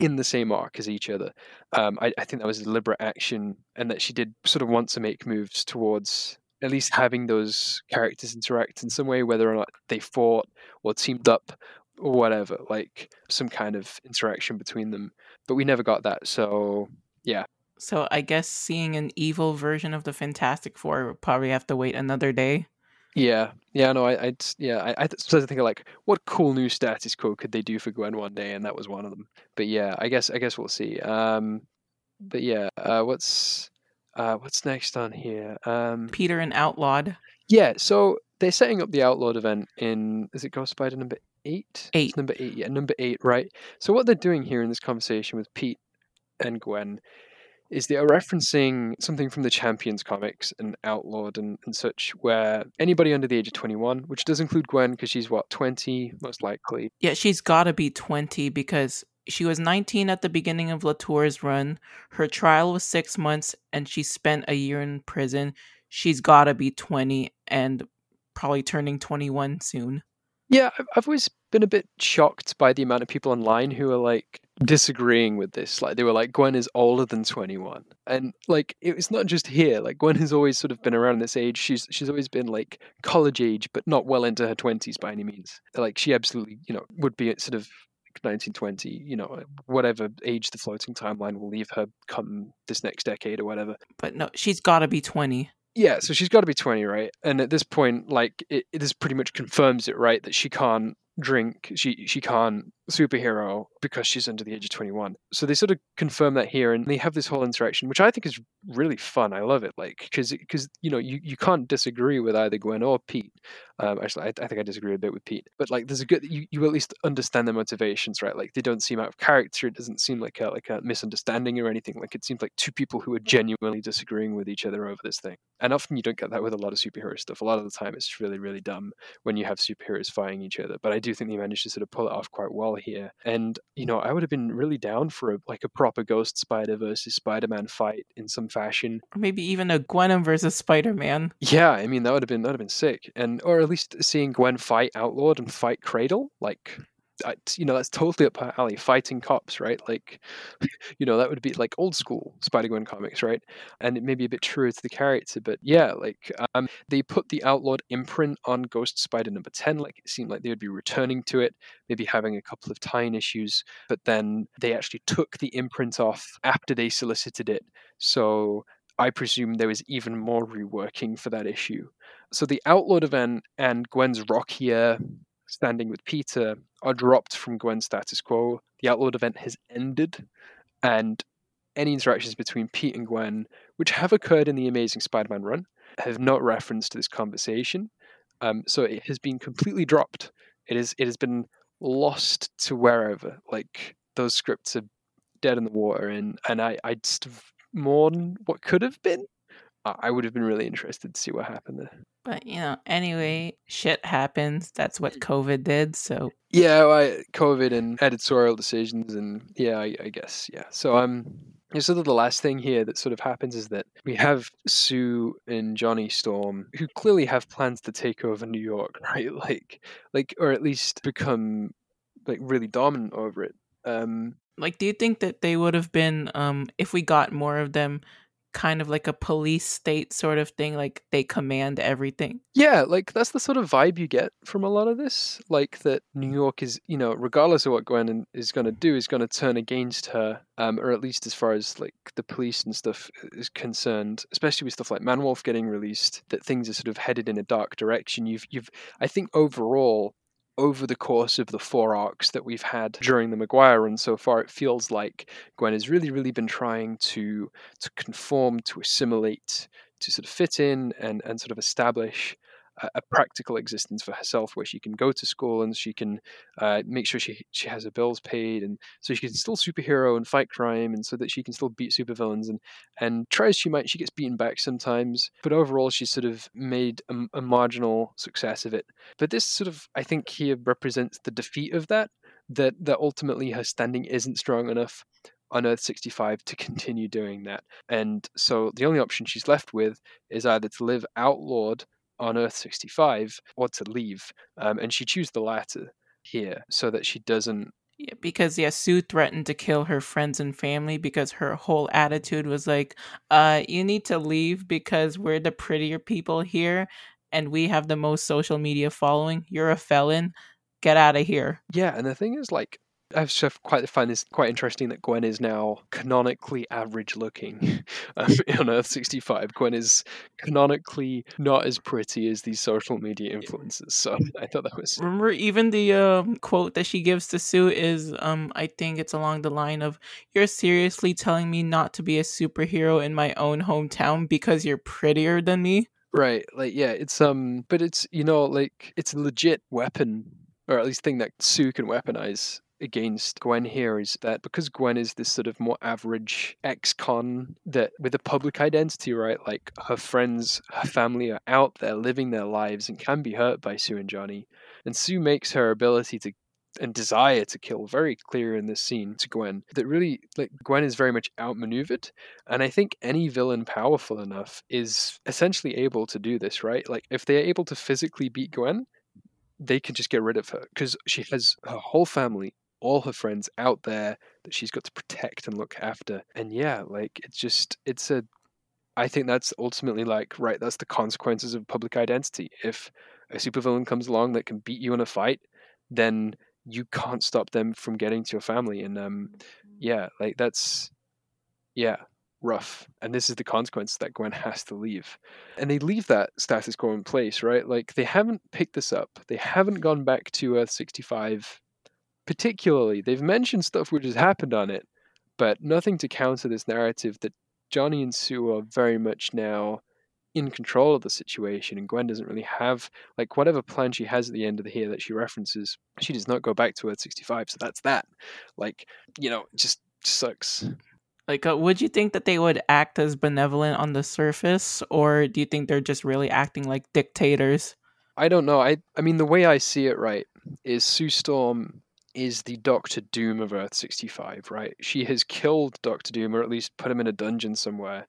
Speaker 1: in the same arc as each other. Um, I, I think that was a deliberate action, and that she did sort of want to make moves towards at least having those characters interact in some way, whether or not they fought or teamed up or whatever, like some kind of interaction between them. But we never got that, so yeah.
Speaker 2: So I guess seeing an evil version of the Fantastic Four would probably have to wait another day.
Speaker 1: Yeah, yeah, no, I, I'd, yeah, I, I started to think of like, what cool new status quo could they do for Gwen one day, and that was one of them. But yeah, I guess, I guess we'll see. Um, but yeah, uh, what's, uh, what's next on here? Um,
Speaker 2: Peter and Outlawed.
Speaker 1: yeah, so they're setting up the Outlawed event in, is it Ghost Spider number eight?
Speaker 2: Eight.
Speaker 1: It's number eight, yeah, number eight, right? So what they're doing here in this conversation with Pete and Gwen is they are referencing something from the Champions comics and Outlawed and, and such, where anybody under the age of 21, which does include Gwen because she's what, 20, most likely.
Speaker 2: Yeah, she's got to be 20 because she was 19 at the beginning of Latour's run. Her trial was six months and she spent a year in prison. She's got to be 20 and probably turning 21 soon.
Speaker 1: Yeah, I've, always been a bit shocked by the amount of people online who are like disagreeing with this. Like they were like, Gwen is older than 21. And like it's not just here. Like Gwen has always sort of been around this age. She's she's always been like college age, but not well into her 20s by any means. Like she absolutely, you know, would be sort of 1920, you know, whatever age the floating timeline will leave her come this next decade or whatever.
Speaker 2: But no, she's got to be 20.
Speaker 1: Yeah, so she's got to be 20, right? And at this point, like, it, it this pretty much confirms it, right? That she can't drink, she she can't superhero because she's under the age of 21. So they sort of confirm that here and they have this whole interaction, which I think is really fun. I love it. Like, because, because you know, you, you can't disagree with either Gwen or Pete. Um, actually, I, I think I disagree a bit with Pete, but like, there's a good, you, you at least understand their motivations, right? Like, they don't seem out of character. It doesn't seem like a, like a misunderstanding or anything. Like, it seems like two people who are genuinely disagreeing with each other over this thing. And often you don't get that with a lot of superhero stuff. A lot of the time, it's really, really dumb when you have superheroes fighting each other. But I do think they managed to sort of pull it off quite well here. And you know, I would have been really down for a, like a proper Ghost Spider versus Spider-Man fight in some fashion.
Speaker 2: Or maybe even a Gwen versus Spider-Man.
Speaker 1: Yeah, I mean that would have been that would have been sick. And or at least seeing Gwen fight Outlawed and fight Cradle, like you know that's totally up her alley fighting cops right? Like <laughs> you know that would be like old school spider-gwen comics right? And it may be a bit truer to the character but yeah like um, they put the outlawed imprint on ghost spider number 10 like it seemed like they would be returning to it maybe having a couple of tying issues but then they actually took the imprint off after they solicited it. So I presume there was even more reworking for that issue. So the Outlawed event and Gwen's rock here standing with Peter are dropped from Gwen's status quo. The Outlawed event has ended, and any interactions between Pete and Gwen, which have occurred in the Amazing Spider Man run, have not referenced this conversation. Um, so it has been completely dropped. It is it has been lost to wherever. Like those scripts are dead in the water, and and I I just mourn what could have been. I would have been really interested to see what happened there.
Speaker 2: But you know, anyway, shit happens. That's what COVID did. So
Speaker 1: yeah, well, COVID and editorial decisions, and yeah, I, I guess yeah. So um, sort of the last thing here that sort of happens is that we have Sue and Johnny Storm, who clearly have plans to take over New York, <laughs> right? Like, like, or at least become like really dominant over it. Um,
Speaker 2: like, do you think that they would have been, um, if we got more of them? Kind of like a police state sort of thing like they command everything?
Speaker 1: Yeah like that's the sort of vibe you get from a lot of this like that new york is you know regardless of what gwen is going to do is going to turn against her um, or at least as far as like the police and stuff is concerned especially with stuff like manwolf getting released that things are sort of headed in a dark direction. You've you've i think overall over the course of the four arcs that we've had during the McGuire run so far, it feels like Gwen has really, really been trying to to conform, to assimilate, to sort of fit in and, and sort of establish a, practical existence for herself where she can go to school and she can uh, make sure she, she has her bills paid and so she can still superhero and fight crime and so that she can still beat supervillains and and try as she might she gets beaten back sometimes but overall she's sort of made a, a marginal success of it but this sort of i think here represents the defeat of that that that ultimately her standing isn't strong enough on Earth 65 to <laughs> continue doing that. And so the only option she's left with is either to live outlawed on Earth 65 or to leave. Um, and she chose the latter here so that she doesn't.
Speaker 2: Yeah, because yeah, Sue threatened to kill her friends and family because her whole attitude was like, uh, you need to leave because we're the prettier people here and we have the most social media following. You're a felon. Get out of here.
Speaker 1: Yeah, and the thing is, like, I quite find this quite interesting that Gwen is now canonically average looking <laughs> um, <laughs> on Earth 65. Gwen is canonically not as pretty as these social media influencers. So <laughs> I thought that was.
Speaker 2: Remember, even the um, quote that she gives to Sue is, um, I think it's along the line of, "You're seriously telling me not to be a superhero in my own hometown because you're prettier than me."
Speaker 1: Right, like yeah, it's um, but it's you know like it's a legit weapon, or at least thing that Sue can weaponize against Gwen here is that because Gwen is this sort of more average ex-con that with a public identity, right? Like her friends, her family are out there living their lives and can be hurt by Sue and Johnny. And Sue makes her ability to and desire to kill very clear in this scene to Gwen that really like Gwen is very much outmaneuvered and I think any villain powerful enough is essentially able to do this right like if they're able to physically beat Gwen they can just get rid of her because she has her whole family all her friends out there that she's got to protect and look after. And yeah, like it's just it's a I think that's ultimately like right, that's the consequences of public identity. If a supervillain comes along that can beat you in a fight, then you can't stop them from getting to your family. And um yeah, like that's yeah, rough. And this is the consequence that Gwen <laughs> has to leave. And they leave that status quo in place, right? Like they haven't picked this up. They haven't gone back to Earth 65 particularly. They've mentioned stuff which has happened on it, but nothing to counter this narrative that Johnny and Sue are very much now in control of the situation, and Gwen doesn't really have like whatever plan she has at the end of the here that she references. She does not go back to Earth sixty five, so that's that. Like you know, it just sucks.
Speaker 2: Like, uh, would you think that they would act as benevolent on the surface, or do you think they're just really acting like dictators?
Speaker 1: I don't know. I I mean, the way I see it, right, is Sue Storm is the Doctor Doom of Earth 65, right? She has killed Doctor Doom, or at least put him in a dungeon somewhere,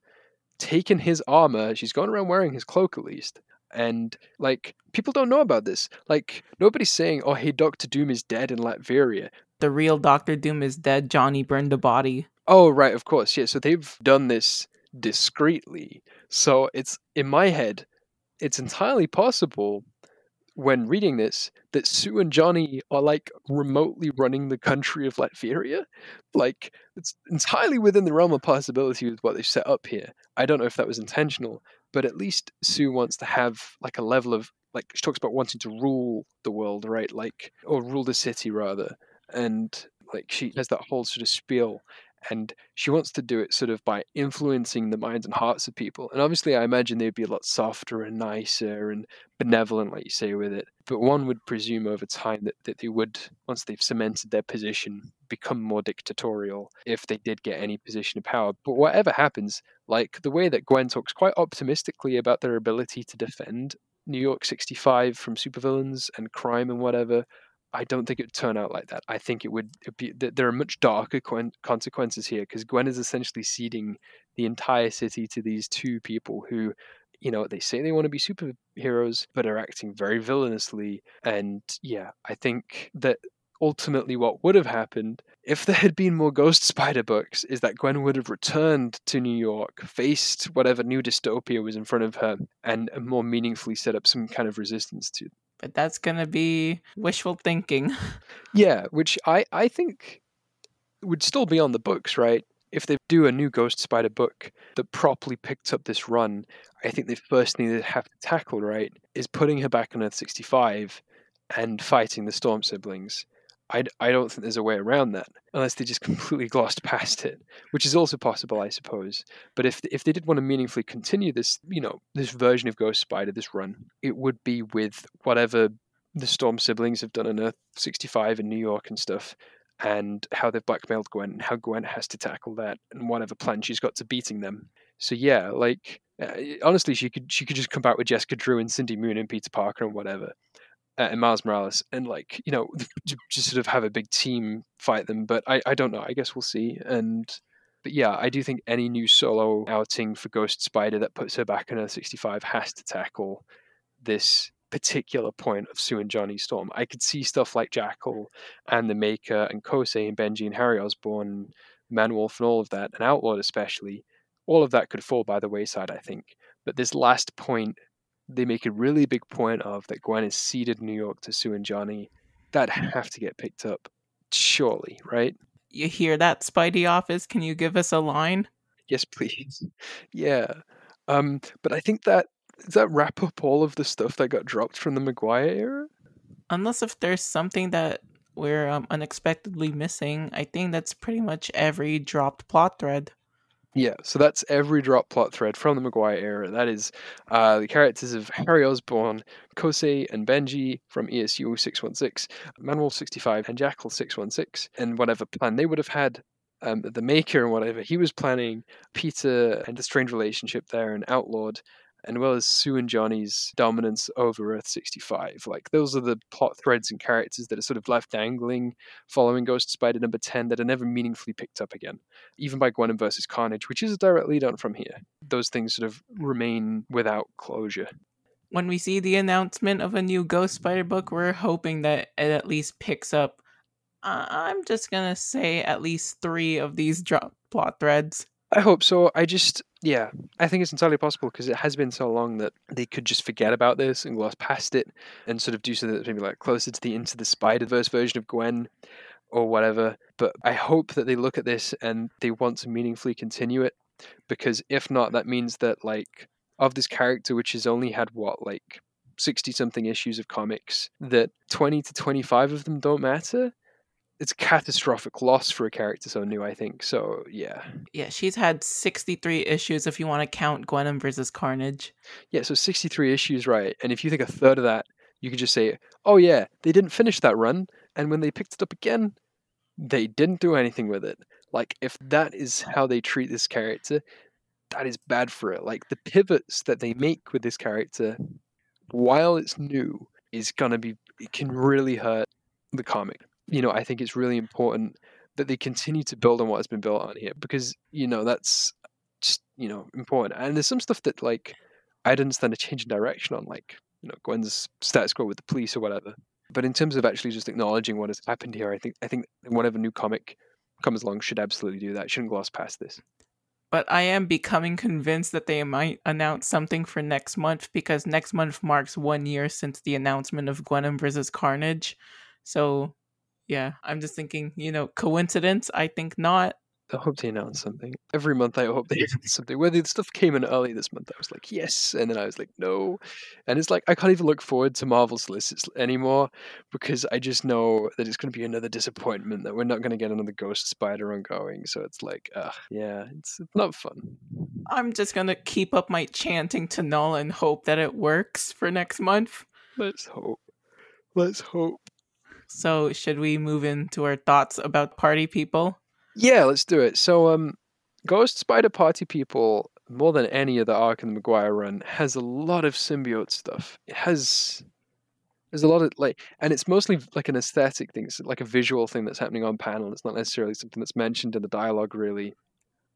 Speaker 1: taken his armor. She's gone around wearing his cloak, at least. And, like, people don't know about this. Like, nobody's saying, oh, hey, Doctor Doom is dead in Latveria.
Speaker 2: The real Doctor Doom is dead. Johnny burned the body.
Speaker 1: Oh, right, of course. Yeah, so they've done this discreetly. So it's, in my head, it's entirely possible when reading this that Sue and Johnny are like remotely running the country of Latveria. Like it's entirely within the realm of possibility with what they've set up here. I don't know if that was intentional, but at least Sue wants to have like a level of like she talks about wanting to rule the world, right? Like or rule the city rather. And like she has that whole sort of spiel and she wants to do it sort of by influencing the minds and hearts of people. And obviously, I imagine they'd be a lot softer and nicer and benevolent, like you say, with it. But one would presume over time that, that they would, once they've cemented their position, become more dictatorial if they did get any position of power. But whatever happens, like the way that Gwen talks quite optimistically about their ability to defend New York 65 from supervillains and crime and whatever, I don't think it would turn out like that. I think it would be that there are much darker consequences here because Gwen is essentially ceding the entire city to these two people who, you know, they say they want to be superheroes but are acting very villainously. And yeah, I think that ultimately what would have happened if there had been more Ghost Spider books is that Gwen would have returned to New York, faced whatever new dystopia was in front of her, and more meaningfully set up some kind of resistance to
Speaker 2: but that's gonna be wishful thinking. <laughs>
Speaker 1: yeah, which I I think would still be on the books, right? If they do a new Ghost Spider book that properly picks up this run, I think the first thing they have to tackle, right, is putting her back on Earth 65 and fighting the Storm siblings. I, I don't think there's a way around that unless they just <laughs> completely glossed past it, which is also possible, I suppose. But if if they did want to meaningfully continue this, you know, this version of Ghost Spider, this run, it would be with whatever the Storm siblings have done on Earth 65 in New York and stuff, and how they've blackmailed Gwen, and how Gwen has to tackle that, and whatever plan she's got to beating them. So yeah, like uh, honestly, she could she could just come back with Jessica Drew and Cindy Moon and Peter Parker and whatever, uh, and Miles Morales, and like you know, <laughs> just sort of have a big team fight them. But I, I don't know. I guess we'll see. And but yeah, I do think any new solo outing for Ghost Spider that puts her back in Earth 65 has to tackle this particular point of Sue and Johnny Storm. I could see stuff like Jackal and the Maker and Kosei and Benji and Harry Osborn, Manwolf and all of that, and Outlawed especially. All of that could fall by the wayside, I think. But this last point they make a really big point of that Gwen is ceded New York to Sue and Johnny. That have to get picked up Surely, right?
Speaker 2: You hear that, Spidey office? Can you give us a line?
Speaker 1: Yes, please. Yeah. Um, but I think that does that wrap up all of the stuff that got dropped from the McGuire era?
Speaker 2: Unless if there's something that we're um, unexpectedly missing, I think that's pretty much every dropped plot thread.
Speaker 1: Yeah, so that's every drop plot thread from the McGuire era. That is uh, the characters of Harry Osborn, Kosei, and Benji from ESU 616, Manwolf 65, and Jackal 616, and whatever plan they would have had. Um, the Maker and whatever he was planning, Peter and the strange relationship there, and Outlawed, and well as Sue and Johnny's dominance over Earth 65. Like those are the plot threads and characters that are sort of left dangling following Ghost Spider number 10 that are never meaningfully picked up again, even by Gwenom versus Carnage, which is a direct lead on from here. Those things sort of remain without closure.
Speaker 2: When we see the announcement of a new Ghost Spider book, we're hoping that it at least picks up. I'm just gonna say at least three of these drop plot threads.
Speaker 1: I hope so. I just, yeah, I think it's entirely possible because it has been so long that they could just forget about this and gloss past it and sort of do something that's maybe like closer to the Into the Spider Verse version of Gwen or whatever. But I hope that they look at this and they want to meaningfully continue it because if not, that means that like of this character, which has only had what like 60 something issues of comics, that 20 to 25 of them don't matter it's a catastrophic loss for a character so new, I think. So yeah.
Speaker 2: Yeah, she's had 63 issues if you want to count Gwenom versus Carnage.
Speaker 1: Yeah, so 63 issues, right. And if you think a third of that, you could just say, oh yeah, they didn't finish that run, and when they picked it up again, they didn't do anything with it. Like, if that is how they treat this character, that is bad for it. Like, the pivots that they make with this character, while it's new, is gonna be, it can really hurt the comic you know, I think it's really important that they continue to build on what has been built on here because you know that's just you know important. And there's some stuff that like I'd understand a change in direction on, like you know Gwen's status quo with the police or whatever. But in terms of actually just acknowledging what has happened here, I think I think whatever new comic comes along should absolutely do that. Shouldn't gloss past this.
Speaker 2: But I am becoming convinced that they might announce something for next month because next month marks one year since the announcement of Gwenom versus Carnage. So yeah, I'm just thinking, you know, coincidence? I think not.
Speaker 1: I hope they announce something. Every month I hope they <laughs> announce something. Whether the stuff came in early this month, I was like, yes. And then I was like, no. And it's like, I can't even look forward to Marvel's solicits anymore because I just know that it's going to be another disappointment, that we're not going to get another Ghost Spider ongoing. So it's like, uh, yeah, it's, it's not fun.
Speaker 2: I'm just going to keep up my chanting to Knull and hope that it works for next month.
Speaker 1: Let's hope. Let's hope.
Speaker 2: So, should we move into our thoughts about party people?
Speaker 1: Yeah, let's do it. So, um, Ghost Spider Party People, more than any of the arc in the McGuire run, has a lot of symbiote stuff. It has there's a lot of like, and it's mostly like an aesthetic thing, it's like a visual thing that's happening on panel. It's not necessarily something that's mentioned in the dialogue, really.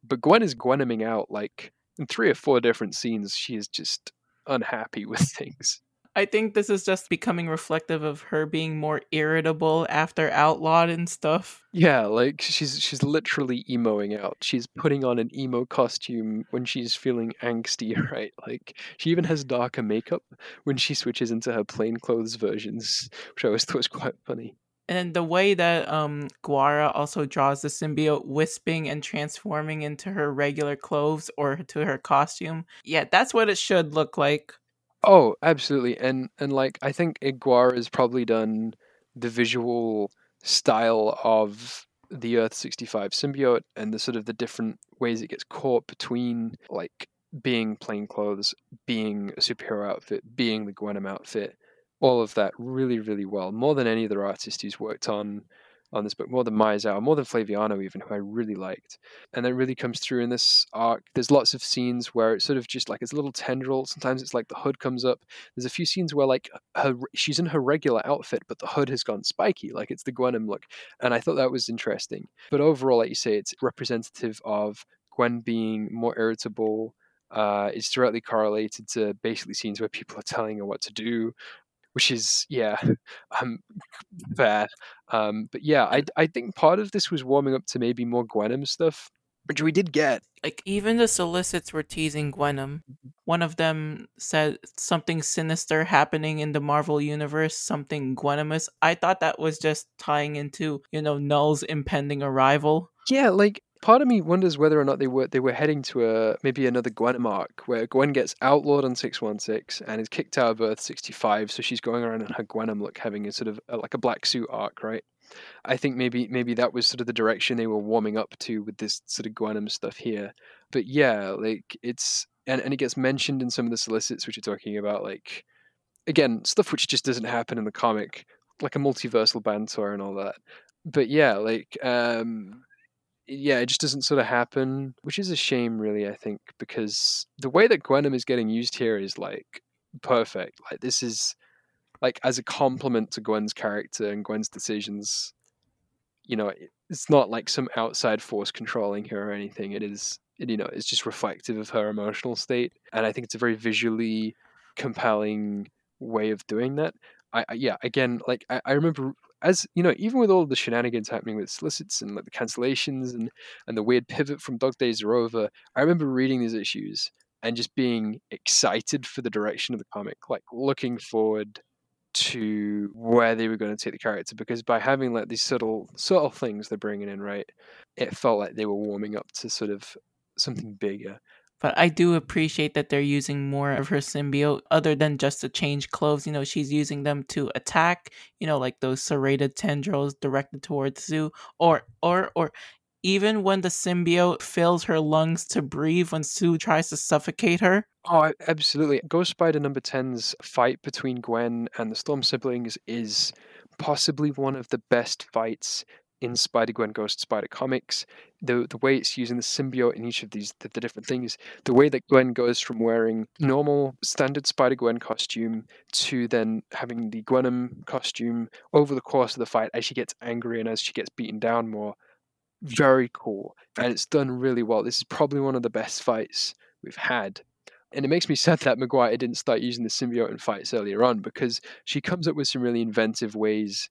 Speaker 1: But Gwen is Gwenoming out like in three or four different scenes. She is just unhappy with <laughs> things.
Speaker 2: I think this is just becoming reflective of her being more irritable after outlawed and stuff.
Speaker 1: Yeah, like she's she's literally emoing out. She's putting on an emo costume when she's feeling angsty, <laughs> right? Like she even has darker makeup when she switches into her plain clothes versions, which I always thought was quite funny.
Speaker 2: And the way that um Guara also draws the symbiote wisping and transforming into her regular clothes or to her costume. Yeah, that's what it should look like.
Speaker 1: Oh, absolutely. And and like I think Ig Guara has probably done the visual style of the Earth 65 symbiote and the sort of the different ways it gets caught between like being plain clothes, being a superhero outfit, being the Gwenom outfit, all of that really, really well. More than any other artist who's worked on on this book, more than Miyazawa, more than Flaviano, even, who I really liked. And that really comes through in this arc. There's lots of scenes where it's sort of just like it's a little tendril. Sometimes it's like the hood comes up. There's a few scenes where like her she's in her regular outfit, but the hood has gone spiky, like it's the Gwenom look. And I thought that was interesting. But overall, like you say, it's representative of Gwen being more irritable. Uh, it's directly correlated to basically scenes where people are telling her what to do which is yeah, <laughs> um, fair. Um, but yeah, I I think part of this was warming up to maybe more Gwenom stuff, which we did get.
Speaker 2: Like even the solicits were teasing Gwenom. one of them said something sinister happening in the Marvel universe, something Gwenimous. I thought that was just tying into, you know, Knull's impending arrival.
Speaker 1: Yeah, like part of me wonders whether or not they were they were heading to a maybe another Gwen arc where Gwen gets outlawed on six one six and is kicked out of Earth sixty five, so she's going around in her Gwenom look, having a sort of a, like a black suit arc, right? I think maybe maybe that was sort of the direction they were warming up to with this sort of Gwenom stuff here. But yeah, like it's and, and it gets mentioned in some of the solicits which are talking about like again stuff which just doesn't happen in the comic, like a multiversal banter and all that. But yeah, like um yeah, it just doesn't sort of happen, which is a shame, really. I think because the way that Gwenom is getting used here is like perfect. Like this is like as a compliment to Gwen's character and Gwen's decisions. You know, it's not like some outside force controlling her or anything. It is, you know, it's just reflective of her emotional state, and I think it's a very visually compelling way of doing that. I, I yeah, again, like I, I remember as you know, even with all the shenanigans happening with solicits and like the cancellations and and the weird pivot from Dog Days Are Over, I remember reading these issues and just being excited for the direction of the comic, like looking forward to where they were going to take the character because by having like these subtle subtle things they're bringing in right it felt like they were warming up to sort of something bigger
Speaker 2: but I do appreciate that they're using more of her symbiote other than just to change clothes. You know, she's using them to attack, you know, like those serrated tendrils directed towards Sue or or or even when the symbiote fills her lungs to breathe when Sue tries to suffocate her.
Speaker 1: Oh, absolutely. Ghost Spider number 10's fight between Gwen and the Storm siblings is possibly one of the best fights in Spider Gwen Ghost Spider comics, the the way it's using the symbiote in each of these the, the, different things, the way that Gwen goes from wearing normal standard Spider Gwen costume to then having the Gwenom costume over the course of the fight as she gets angry and as she gets beaten down more, very cool, and it's done really well. This is probably one of the best fights we've had. And it makes me <laughs> sad that McGuire didn't start using the symbiote in fights earlier on because she comes up with some really inventive ways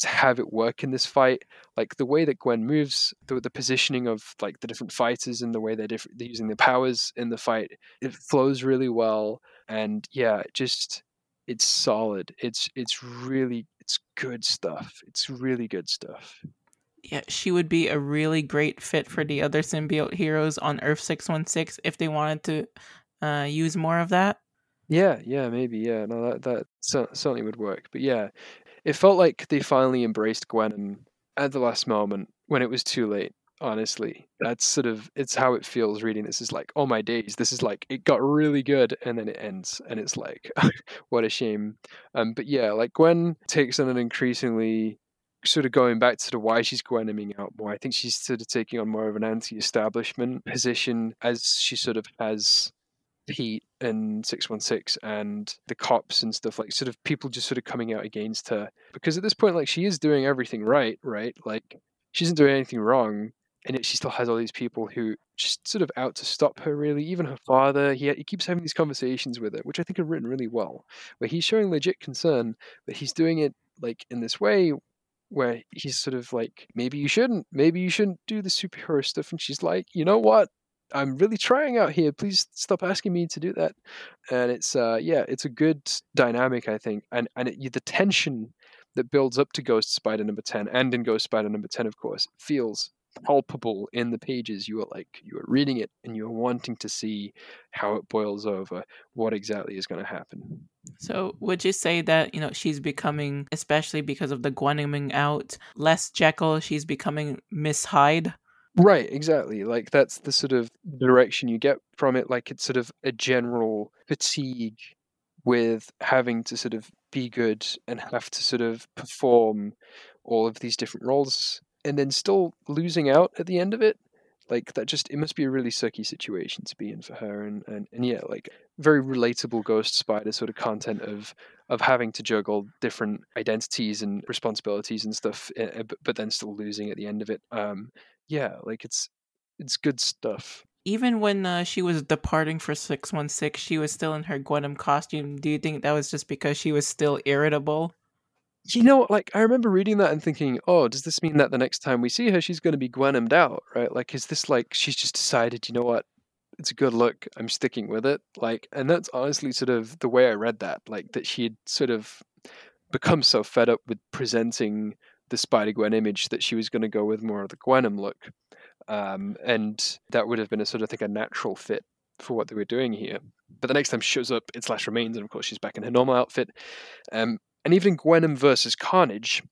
Speaker 1: to have it work in this fight. Like the way that Gwen moves, the, the positioning of like the different fighters and the way they're, different, they're using their powers in the fight, it flows really well. And yeah, just it's solid. It's it's really it's good stuff. It's really good stuff.
Speaker 2: Yeah, she would be a really great fit for the other symbiote heroes on Earth six one six if they wanted to uh, use more of that.
Speaker 1: Yeah, yeah, maybe, yeah. No, that that certainly would work. But yeah, it felt like they finally embraced Gwen at the last moment when it was too late. Honestly, that's sort of it's how it feels reading this. Is like, oh my days, this is like it got really good, and then it ends, and it's like, <laughs> what a shame. Um, but yeah, like Gwen takes on an increasingly sort of going back to the why she's Gwenoming out more. I think she's sort of taking on more of an anti-establishment position as she sort of has Pete and 616 and the cops and stuff like sort of people just sort of coming out against her. Because at this point like she is doing everything right right? Like she isn't doing anything wrong and yet she still has all these people who just sort of out to stop her really. Even her father he, he keeps having these conversations with her which i think are written really well where he's showing legit concern but he's doing it like in this way where he's sort of like maybe you shouldn't. Maybe you shouldn't do the superhero stuff. And she's like you know what I'm really trying out here. Please stop asking me to do that. And it's uh yeah, it's a good dynamic, I think, and and it, the tension that builds up to Ghost Spider number ten and in Ghost Spider number ten, of course, feels palpable in the pages. You are like you are reading it and you are wanting to see how it boils over, what exactly is going to happen.
Speaker 2: So, would you say that you know she's becoming, especially because of the Gwenoming out, less Jekyll? She's becoming Miss Hyde.
Speaker 1: Right, exactly. Like that's the sort of direction you get from it. Like it's sort of a general fatigue with having to sort of be good and have to sort of perform all of these different roles and then still losing out at the end of it. Like that just it must be a really sucky situation to be in for her and, and, and yeah, like very relatable ghost spider sort of content of of having to juggle different identities and responsibilities and stuff, uh, but, but then still losing at the end of it. Um, yeah, like it's it's good stuff.
Speaker 2: Even when uh, she was departing for 616, she was still in her Gwenom costume. Do you think that was just because she was still irritable?
Speaker 1: You know, like I remember reading that and thinking, "Oh, does this mean that the next time we see her, she's going to be Gwenomed out, right? Like, is this like she's just decided, you know what, it's a good look. I'm sticking with it. Like, and that's honestly sort of the way I read that. Like that she had sort of become so fed up with presenting the Spider Gwen image that she was going to go with more of the Gwenom look. Um, and that would have been a sort of I think a natural fit for what they were doing here. But the next time she shows up, it's Last Remains, and of course she's back in her normal outfit. Um, and even Gwenom versus Carnage,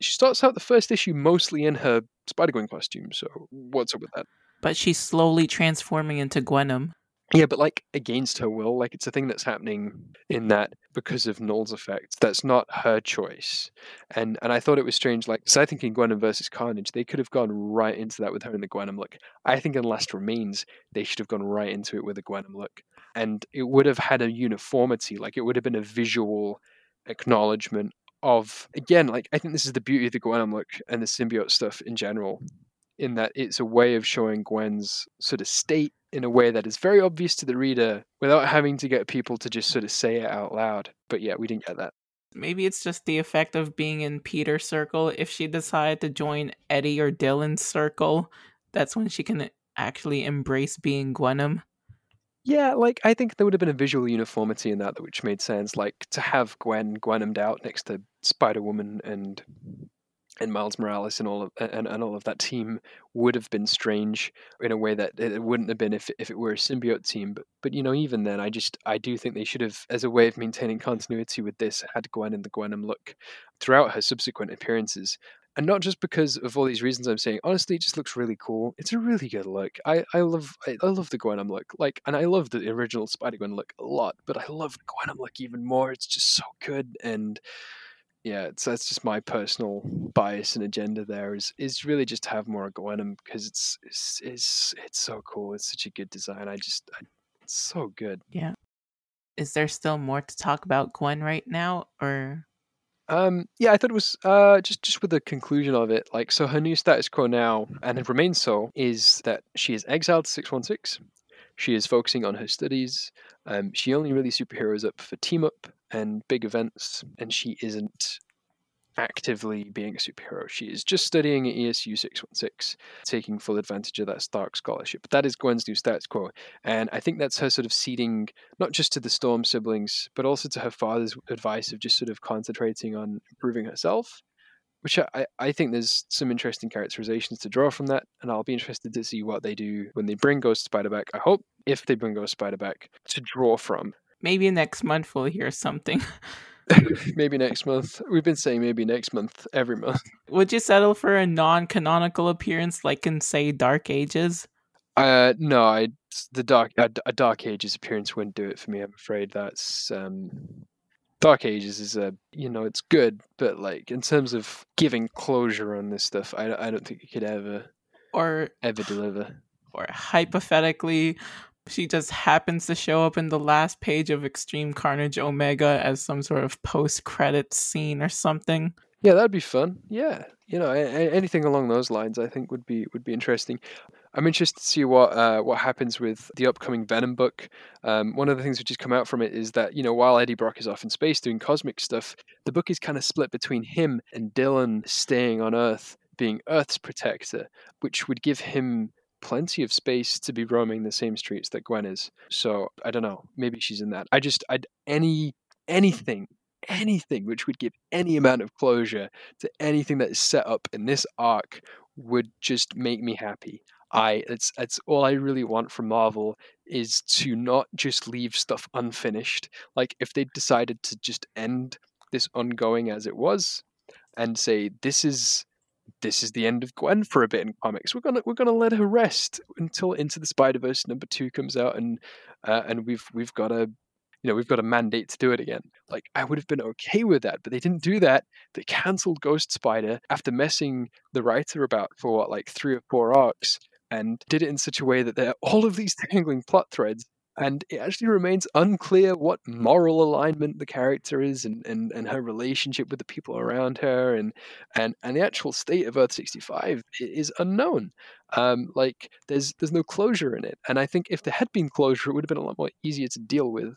Speaker 1: she starts out the first issue mostly in her Spider Gwen costume. So what's up with that?
Speaker 2: But she's slowly transforming into Gwenom.
Speaker 1: Yeah, but like against her will, like it's a thing that's happening in that because of Knull's effect. That's not her choice, and and I thought it was strange. Like, so I think in Gwenom versus Carnage, they could have gone right into that with her in the Gwenom look. I think in Last Remains, they should have gone right into it with a Gwenom look, and it would have had a uniformity. Like, it would have been a visual acknowledgement of again. Like, I think this is the beauty of the Gwenom look and the symbiote stuff in general in that it's a way of showing Gwen's sort of state in a way that is very obvious to the reader without having to get people to just sort of say it out loud. But yeah, we didn't get that.
Speaker 2: Maybe it's just the effect of being in Peter's circle. If she decided to join Eddie or Dylan's circle, that's when she can actually embrace being Gwenom.
Speaker 1: Yeah, like I think there would have been a visual uniformity in that, which made sense. Like to have Gwen Gwenomed out next to Spider Woman and and Miles Morales and all of and, and all of that team would have been strange in a way that it wouldn't have been if if it were a symbiote team. But but you know, even then, I just I do think they should have, as a way of maintaining continuity with this, had Gwen and the Gwenom look throughout her subsequent appearances. And not just because of all these reasons I'm saying. Honestly, it just looks really cool. It's a really good look. I, I love I, I love the Gwenom look. Like, and I love the original Spider Gwen look a lot. But I love the Gwenom look even more. It's just so good and yeah, so that's just my personal bias and agenda. There is is really just to have more Gwenom because it's, it's it's it's so cool. It's such a good design. I just I, it's so good.
Speaker 2: Yeah. Is there still more to talk about Gwen right now, or?
Speaker 1: Um, yeah, I thought it was uh, just just with the conclusion of it. Like, so her new status quo now, and it remains so, is that she is exiled to six one six. She is focusing on her studies. Um, she only really superheroes up for team up and big events, and she isn't actively being a superhero. She is just studying at ESU 616, taking full advantage of that Stark scholarship. But that is Gwen's new status quo. And I think that's her sort of ceding, not just to the Storm siblings, but also to her father's advice of just sort of concentrating on improving herself. Which I, I think there's some interesting characterizations to draw from that, and I'll be interested to see what they do when they bring Ghost Spider back. I hope if they bring Ghost Spider back to draw from.
Speaker 2: Maybe next month we'll hear something. <laughs>
Speaker 1: maybe next month. We've been saying maybe next month, every month.
Speaker 2: Would you settle for a non-canonical appearance, like in say Dark Ages?
Speaker 1: Uh, no, I the Dark a, a Dark Ages appearance wouldn't do it for me. I'm afraid that's um, Dark Ages is a you know it's good, but like in terms of giving closure on this stuff, I I don't think it could ever
Speaker 2: or
Speaker 1: ever deliver.
Speaker 2: Or hypothetically, she just happens to show up in the last page of Extreme Carnage Omega as some sort of post credit scene or something.
Speaker 1: Yeah, that'd be fun. Yeah, you know, anything along those lines, I think would be would be interesting. I'm interested to see what uh, what happens with the upcoming Venom book. Um, one of the things which has come out from it is that you know while Eddie Brock is off in space doing cosmic stuff, the book is kind of split between him and Dylan staying on Earth, being Earth's protector, which would give him plenty of space to be roaming the same streets that Gwen is. So I don't know. Maybe she's in that. I just I'd any anything anything which would give any amount of closure to anything that is set up in this arc would just make me happy. I it's it's all I really want from Marvel is to not just leave stuff unfinished. Like if they decided to just end this ongoing as it was and say this is this is the end of Gwen for a bit in comics. We're gonna we're gonna let her rest until Into the Spider Verse number two comes out, and uh, and we've we've got a you know we've got a mandate to do it again. Like I would have been okay with that, but they didn't do that. They cancelled Ghost Spider after messing the writer about for what like three or four arcs, and did it in such a way that there are all of these <laughs> tangling plot threads and it actually remains unclear what moral alignment the character is and, and, and her relationship with the people around her and, and, and the actual state of Earth 65 is unknown. Um, like there's there's no closure in it. And I think if there had been closure, it would have been a lot more easier to deal with.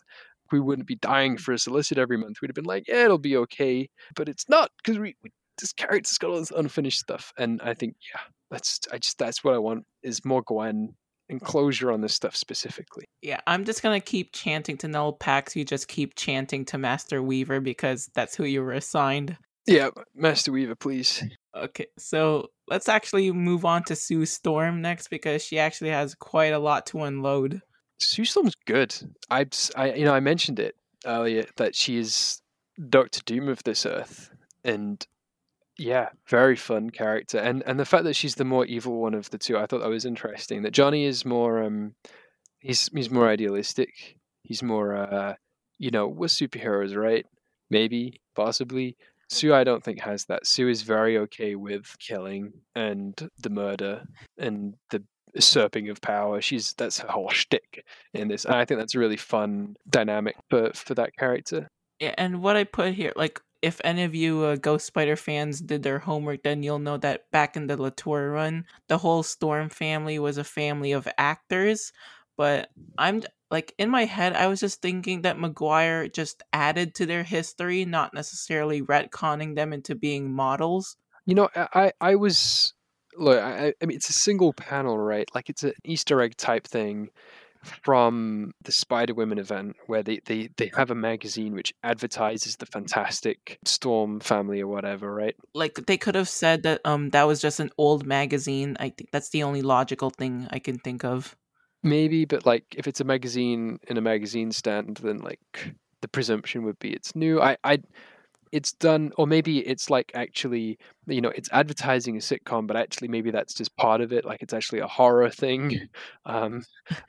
Speaker 1: We wouldn't be dying for a solicit every month. We'd have been like, yeah, it'll be okay. But it's not because we, we this character's got all this unfinished stuff. And I think, yeah, that's I just that's what I want is more Gwen and closure on this stuff specifically.
Speaker 2: Yeah, I'm just gonna keep chanting to Knull Pax. You just keep chanting to Master Weaver because that's who you were assigned.
Speaker 1: Yeah, Master Weaver, please.
Speaker 2: Okay, so let's actually move on to Sue Storm next because she actually has quite a lot to unload.
Speaker 1: Sue Storm's good. I, I, you know, I mentioned it earlier that she is Doctor Doom of this Earth, and yeah, very fun character, and and the fact that she's the more evil one of the two, I thought that was interesting. That Johnny is more, um, he's he's more idealistic. He's more, uh, you know, we're superheroes, right? Maybe, possibly. Sue, I don't think has that. Sue is very okay with killing and the murder and the usurping of power. She's that's her whole <laughs> shtick in this, and I think that's a really fun dynamic for for that character.
Speaker 2: Yeah, and what I put here, like if any of you uh, Ghost Spider fans did their homework, then you'll know that back in the Latour run, the whole Storm family was a family of actors. But I'm like in my head, I was just thinking that McGuire just added to their history, not necessarily retconning them into being models.
Speaker 1: You know, I I was look. I, I mean, it's a single panel, right? Like it's an Easter egg type thing from the Spider Women event where they, they, they have a magazine which advertises the fantastic Storm family or whatever, right?
Speaker 2: Like they could have said that um that was just an old magazine. I think that's the only logical thing I can think of.
Speaker 1: Maybe, but like if it's a magazine in a magazine stand, then like the presumption would be it's new. I I it's done or maybe it's like actually you know it's advertising a sitcom but actually maybe that's just part of it like it's actually a horror thing <laughs> um,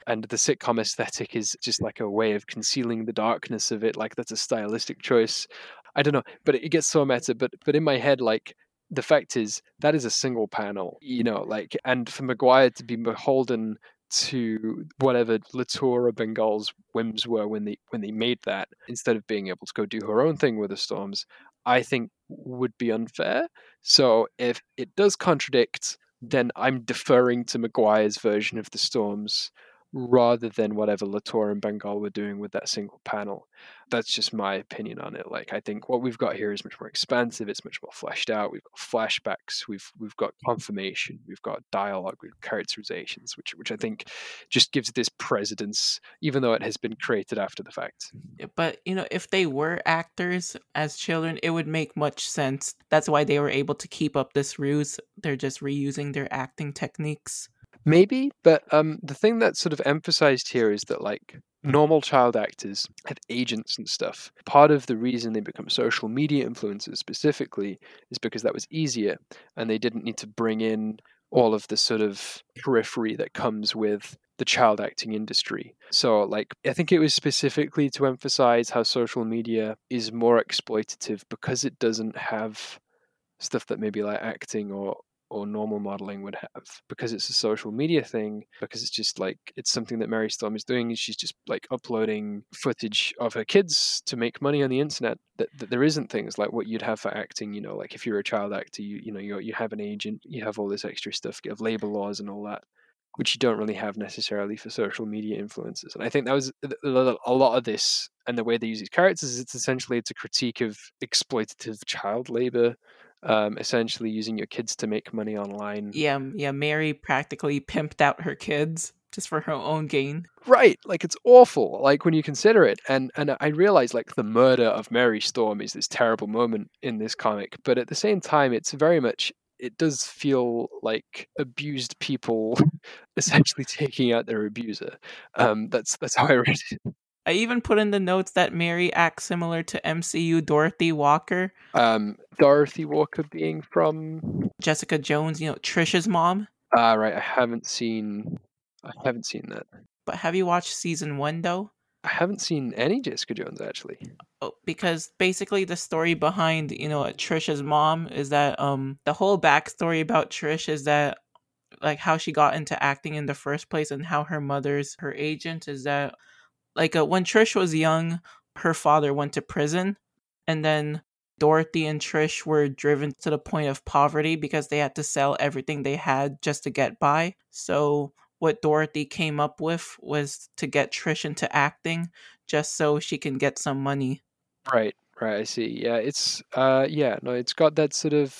Speaker 1: and the sitcom aesthetic is just like a way of concealing the darkness of it like that's a stylistic choice. I don't know but it gets so meta but but in my head like the fact is that is a single panel you know like and for McGuire to be beholden to whatever Latour or Bengal's whims were when they when they made that, instead of being able to go do her own thing with the storms, I think would be unfair. So if it does contradict, then I'm deferring to McGuire's version of the storms rather than whatever Latour and Bengal were doing with that single panel. That's just my opinion on it. Like I think what we've got here is much more expansive, it's much more fleshed out. We've got flashbacks, we've we've got mm. confirmation, we've got dialogue, with characterizations, which which I think just gives this precedence, even though it has been created after the fact.
Speaker 2: But you know, if they were actors as children, it would make much sense. That's why they were able to keep up this ruse. They're just reusing their acting techniques.
Speaker 1: Maybe, but um, the thing that's sort of emphasized here is that like normal child actors have agents and stuff. Part of the reason they become social media influencers specifically is because that was easier, and they didn't need to bring in all of the sort of periphery that comes with the child acting industry. So, like, I think it was specifically to emphasize how social media is more exploitative because it doesn't have stuff that maybe like acting or or normal modeling would have because it's a social media thing because it's just like it's something that mary storm is doing she's just like uploading footage of her kids to make money on the internet that, that there isn't things like what you'd have for acting you know like if you're a child actor you you know you you have an agent you have all this extra stuff have labor laws and all that which you don't really have necessarily for social media influencers and i think that was a lot of this and the way they use these characters is it's essentially it's a critique of exploitative child labor um, essentially using your kids to make money online.
Speaker 2: Yeah, yeah. Mary practically pimped out her kids just for her own gain.
Speaker 1: Right, like it's awful. Like when you consider it, and and I realize like the murder of Mary Storm is this terrible moment in this comic, but at the same time, it's very much. It does feel like abused people <laughs> essentially taking out their abuser. Um, that's that's how I read it.
Speaker 2: I even put in the notes that Mary acts similar to MCU Dorothy Walker.
Speaker 1: Um, Dorothy Walker being from
Speaker 2: Jessica Jones, you know, Trisha's mom.
Speaker 1: Ah, uh, right. I haven't seen. I haven't seen that.
Speaker 2: But have you watched season one though?
Speaker 1: I haven't seen any Jessica Jones actually.
Speaker 2: Oh, because basically the story behind you know Trisha's mom is that um the whole backstory about Trish is that like how she got into acting in the first place and how her mother's her agent is that like uh, when Trish was young, her father went to prison, and then Dorothy and Trish were driven to the point of poverty because they had to sell everything they had just to get by. So what Dorothy came up with was to get Trish into acting just so she can get some money.
Speaker 1: Right, right, I see. Yeah, it's uh yeah, no, it's got that sort of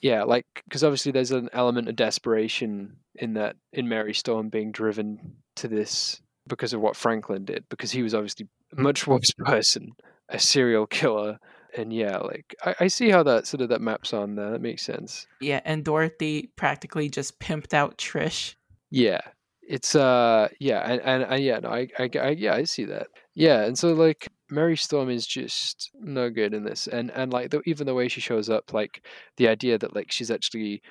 Speaker 1: yeah, like because obviously there's an element of desperation in that in Mary Storm being driven to this because of what Franklin did, because he was obviously a much <laughs> worse person, a serial killer. And yeah, like I, I see how that sort of that maps on there. That makes sense.
Speaker 2: Yeah, and Dorothy practically just pimped out Trish.
Speaker 1: Yeah, it's uh yeah, and and, and yeah, no, I, I I yeah, I see that. Yeah, and so like Mary Storm is just no good in this, and and like the, even the way she shows up, like the idea that like she's actually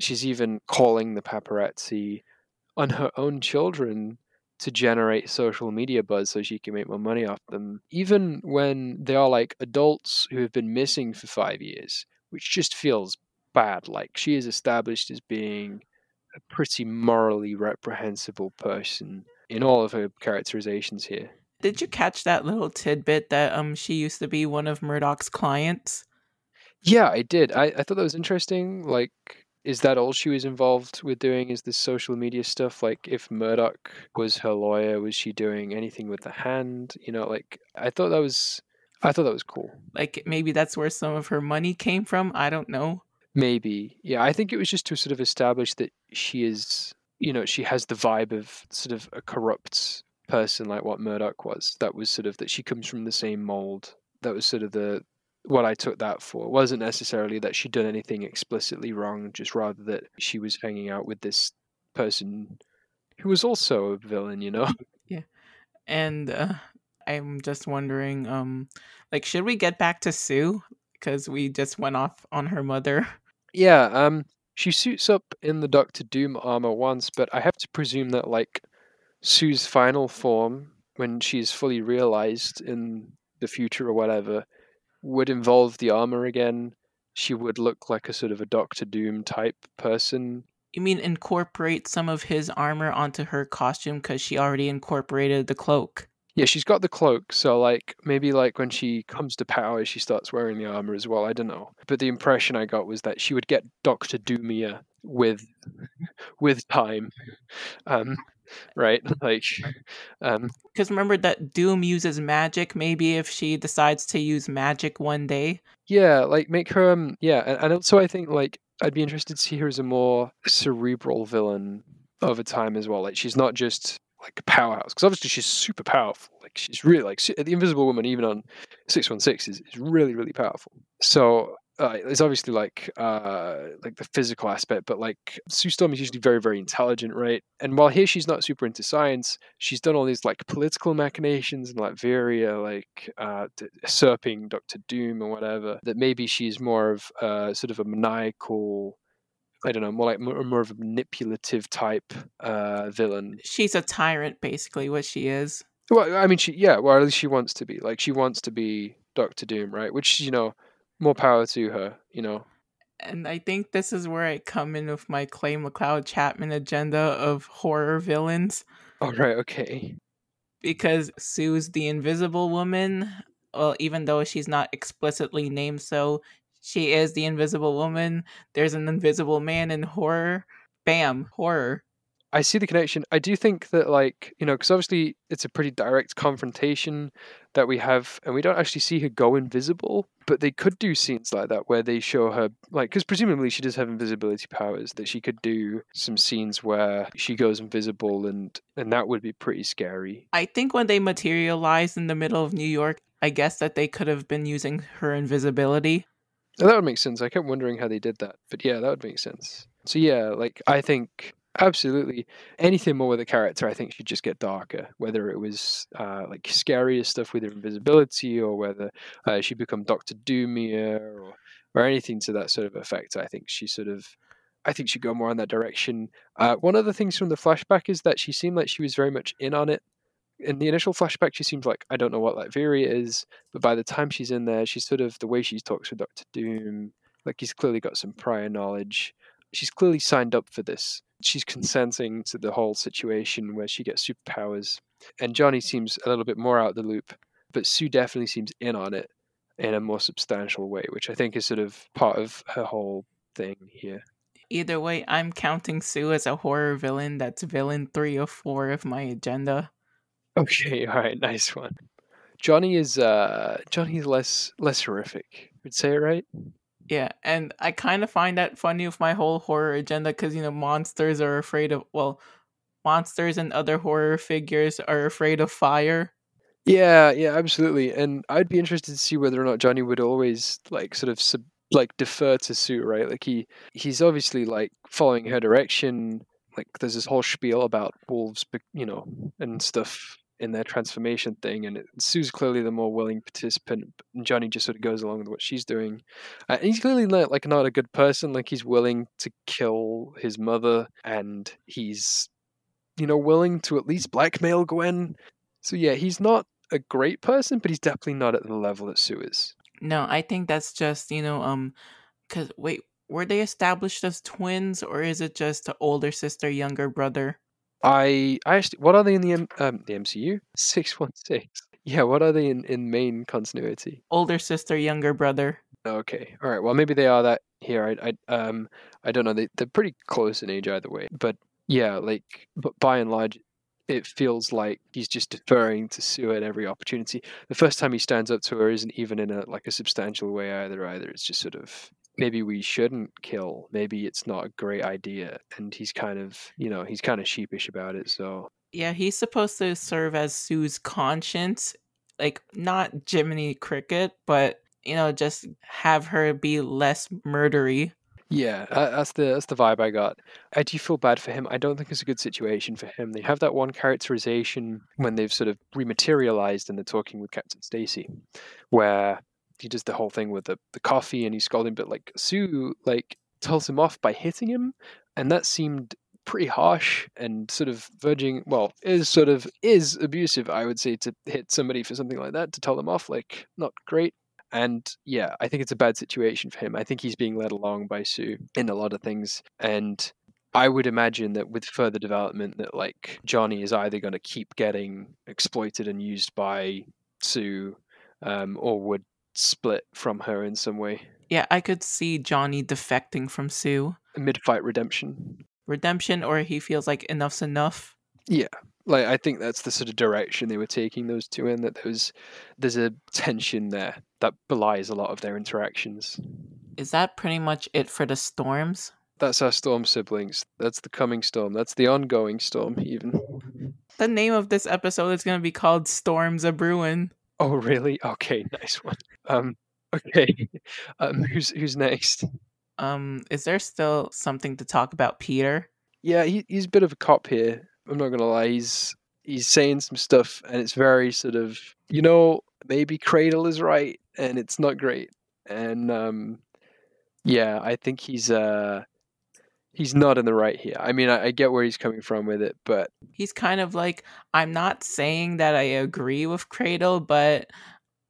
Speaker 1: she's even calling the paparazzi on her own children to generate social media buzz so she can make more money off them, even when they are like adults who have been missing for five years, which just feels bad. Like she is established as being a pretty morally reprehensible person in all of her characterizations here.
Speaker 2: Did you catch that little tidbit that um she used to be one of Murdock's clients?
Speaker 1: Yeah, I did. I, I thought that was interesting. Like, is that all she was involved with doing? Is this social media stuff? Like, if Murdock was her lawyer, was she doing anything with the hand? You know, like I thought that was, I thought that was cool.
Speaker 2: Like maybe that's where some of her money came from. I don't know.
Speaker 1: Maybe, yeah. I think it was just to sort of establish that she is, you know, she has the vibe of sort of a corrupt person like what Murdock was. That was sort of that she comes from the same mold. That was sort of the what I took that for. It wasn't necessarily that she'd done anything explicitly wrong, just rather that she was hanging out with this person who was also a villain, you know? <laughs>
Speaker 2: Yeah. And uh, I'm just wondering, um, like, should we get back to Sue? Because we just went off on her mother.
Speaker 1: Yeah, um, she suits up in the Doctor Doom armor once, but I have to presume that, like, Sue's final form, when she's fully realized in the future or whatever, would involve the armor again. She would look like a sort of a Doctor Doom type person.
Speaker 2: You mean incorporate some of his armor onto her costume because she already incorporated the cloak?
Speaker 1: Yeah, she's got the cloak, so like maybe like when she comes to power, she starts wearing the armor as well. I don't know, but the impression I got was that she would get Doctor Doomia with <laughs> with time. Um, right? <laughs> Like, um,
Speaker 2: because remember that Doom uses magic. Maybe if she decides to use magic one day,
Speaker 1: yeah, like make her, um, yeah, and, and also I think like I'd be interested to see her as a more cerebral villain over time as well. Like she's not just like a powerhouse because obviously she's super powerful. Like she's really like the Invisible Woman, even on six one six, is is really really powerful. So uh, it's obviously like uh, like the physical aspect, but like Sue Storm is usually very very intelligent, right? And while here she's not super into science, she's done all these like political machinations and like Varia like uh, usurping Doctor Doom or whatever. That maybe she's more of uh, sort of a maniacal. I don't know, more like more, more of a manipulative type uh, villain.
Speaker 2: she's a tyrant, basically. What she is.
Speaker 1: Well, I mean, she yeah, well at least she wants to be. Like she wants to be Doctor Doom, right? Which you know more power to her, you know.
Speaker 2: And I think this is where I come in with my Clay McLeod Chapman agenda of horror villains.
Speaker 1: All right, okay.
Speaker 2: Because Sue's the Invisible Woman. Well, even though she's not explicitly named so, she is the Invisible Woman. There's an Invisible Man in horror. Bam, horror.
Speaker 1: I see the connection. I do think that, like, you know, because obviously it's a pretty direct confrontation that we have, and we don't actually see her go invisible, but they could do scenes like that where they show her, like, because presumably she does have invisibility powers, that she could do some scenes where she goes invisible, and and that would be pretty scary.
Speaker 2: I think when they materialize in the middle of New York, I guess that they could have been using her invisibility.
Speaker 1: And that would make sense. I kept wondering how they did that, but yeah, that would make sense. So yeah, like I think Absolutely. Anything more with a character, I think, should just get darker. Whether it was uh, like scarier stuff with invisibility, or whether uh, she become Doctor Doomier, or or anything to that sort of effect. I think she sort of, I think she go more in that direction. Uh, one of the things from the flashback is that she seemed like she was very much in on it. In the initial flashback, she seems like I don't know what Latveria is, but by the time she's in there, she's sort of the way she talks with Doctor Doom. Like he's clearly got some prior knowledge. She's clearly signed up for this she's consenting to the whole situation where she gets superpowers. And Johnny seems a little bit more out of the loop, but Sue definitely seems in on it in a more substantial way, which I think is sort of part of her whole thing here.
Speaker 2: Either way, I'm counting Sue as a horror villain. That's villain three or four of my agenda.
Speaker 1: Okay, <laughs> all right, nice one. Johnny is uh Johnny's less less horrific. Would say it right?
Speaker 2: Yeah, and I kind of find that funny with my whole horror agenda because you know monsters are afraid of well, monsters and other horror figures are afraid of fire.
Speaker 1: Yeah, yeah, absolutely. And I'd be interested to see whether or not Johnny would always like sort of sub, like defer to Sue, right? Like he he's obviously like following her direction. Like there's this whole spiel about wolves, you know, and stuff in their transformation thing, and Sue's clearly the more willing participant, and Johnny just sort of goes along with what she's doing. Uh, he's clearly not like not a good person. Like he's willing to kill his mother, and he's you know willing to at least blackmail Gwen. So yeah, he's not a great person, but he's definitely not at the level that Sue is.
Speaker 2: No, I think that's just you know um, cause wait, were they established as twins, or is it just older sister, younger brother?
Speaker 1: I I actually, what are they in the M, um, the MCU? <laughs> Six one six. Yeah, what are they in in main continuity?
Speaker 2: Older sister, younger brother.
Speaker 1: Okay, all right. Well, maybe they are that here. I I um I don't know. They they're pretty close in age either way. But yeah, like but by and large, it feels like he's just deferring to Sue at every opportunity. The first time he stands up to her isn't even in a like a substantial way either. Either it's just sort of maybe we shouldn't kill maybe it's not a great idea and he's kind of you know he's kind of sheepish about it so.
Speaker 2: Yeah he's supposed to serve as sue's conscience like not jiminy cricket but you know just have her be less murdery.
Speaker 1: Yeah that's the that's the vibe i got. I do feel bad for him i don't think it's a good situation for him they have that one characterization when they've sort of rematerialized and they're talking with captain stacy where he does the whole thing with the, the coffee and he's scolding, but like Sue like tells him off by hitting him, and that seemed pretty harsh and sort of verging well is sort of is abusive i would say to hit somebody for something like that to tell them off like not great. And yeah i think it's a bad situation for him. I think he's being led along by sue in a lot of things and i would imagine that with further development that like johnny is either going to keep getting exploited and used by sue um, or would split from her in some way.
Speaker 2: Yeah, I could see Johnny defecting from Sue.
Speaker 1: Mid fight redemption.
Speaker 2: Redemption, or he feels like enough's enough.
Speaker 1: Yeah. Like I think that's the sort of direction they were taking those two in, that there's there's a tension there that belies a lot of their interactions.
Speaker 2: Is that pretty much it for the storms?
Speaker 1: That's our storm siblings. That's the coming storm. That's the ongoing storm, even.
Speaker 2: The name of this episode is going to be called Storms a Bruin.
Speaker 1: Oh, really? Okay, <laughs> nice one. Um, <laughs> okay. Um, <laughs> who's who's next?
Speaker 2: Um, is there still something to talk about, Peter?
Speaker 1: Yeah, he, he's a bit of a cop here. I'm not gonna lie. He's he's saying some stuff, and it's very sort of you know maybe Cradle is right, and it's not great. And um, yeah, I think he's uh he's not in the right here. I mean, I, I, get where he's coming from with it, but
Speaker 2: he's kind of like, I'm not saying that I agree with Cradle, but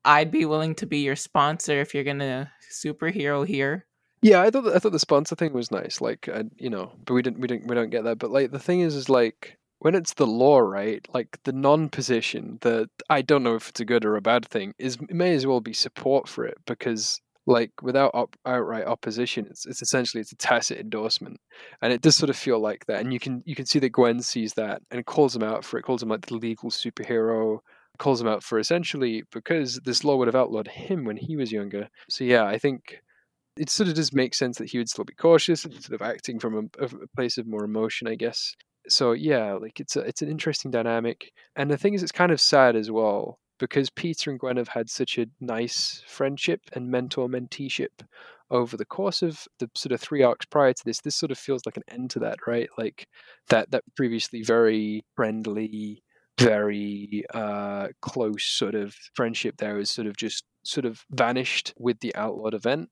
Speaker 2: I'd be willing to be your sponsor if you're gonna superhero here.
Speaker 1: Yeah, I thought I thought the sponsor thing was nice, like uh, you know, but we didn't we didn't we don't get that. But like the thing is, is like when it's the law, right? Like the non-position, that I don't know if it's a good or a bad thing, is may as well be support for it because like without op- outright opposition it's, it's essentially it's a tacit endorsement and it does sort of feel like that and you can you can see that gwen sees that and calls him out for it calls him like the legal superhero calls him out for essentially because this law would have outlawed him when he was younger so yeah i think it sort of does make sense that he would still be cautious and sort of acting from a, a place of more emotion i guess so yeah like it's a, it's an interesting dynamic and the thing is it's kind of sad as well because Peter and Gwen have had such a nice friendship and mentor menteeship over the course of the sort of three arcs prior to this. This sort of feels like an end to that, right? Like that that previously very friendly, very uh, close sort of friendship there has sort of just sort of vanished with the outlawed event.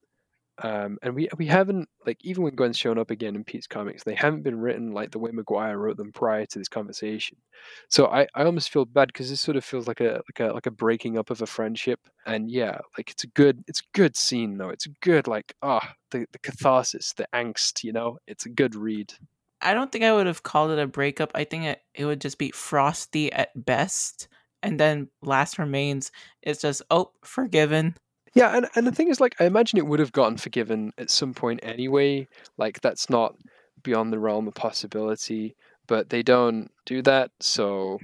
Speaker 1: Um, and we we haven't like even when Gwen's shown up again in Pete's comics, they haven't been written like the way McGuire wrote them prior to this conversation. So I, I almost feel bad because this sort of feels like a like a like a breaking up of a friendship. And yeah, like it's a good it's a good scene though. It's a good like ah oh, the the catharsis, the angst. You know, it's a good read.
Speaker 2: I don't think I would have called it a breakup. I think it it would just be frosty at best. And then last remains is just oh forgiven
Speaker 1: yeah, and, and the thing is, like, I imagine it would have gotten forgiven at some point anyway. Like, that's not beyond the realm of possibility, but they don't do that. So,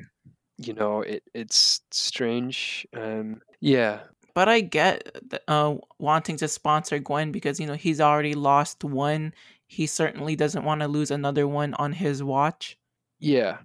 Speaker 1: you know, it it's strange. Um, yeah.
Speaker 2: but I get uh, wanting to sponsor Gwen because you know he's already lost one. He certainly doesn't want to lose another one on his watch.
Speaker 1: Yeah,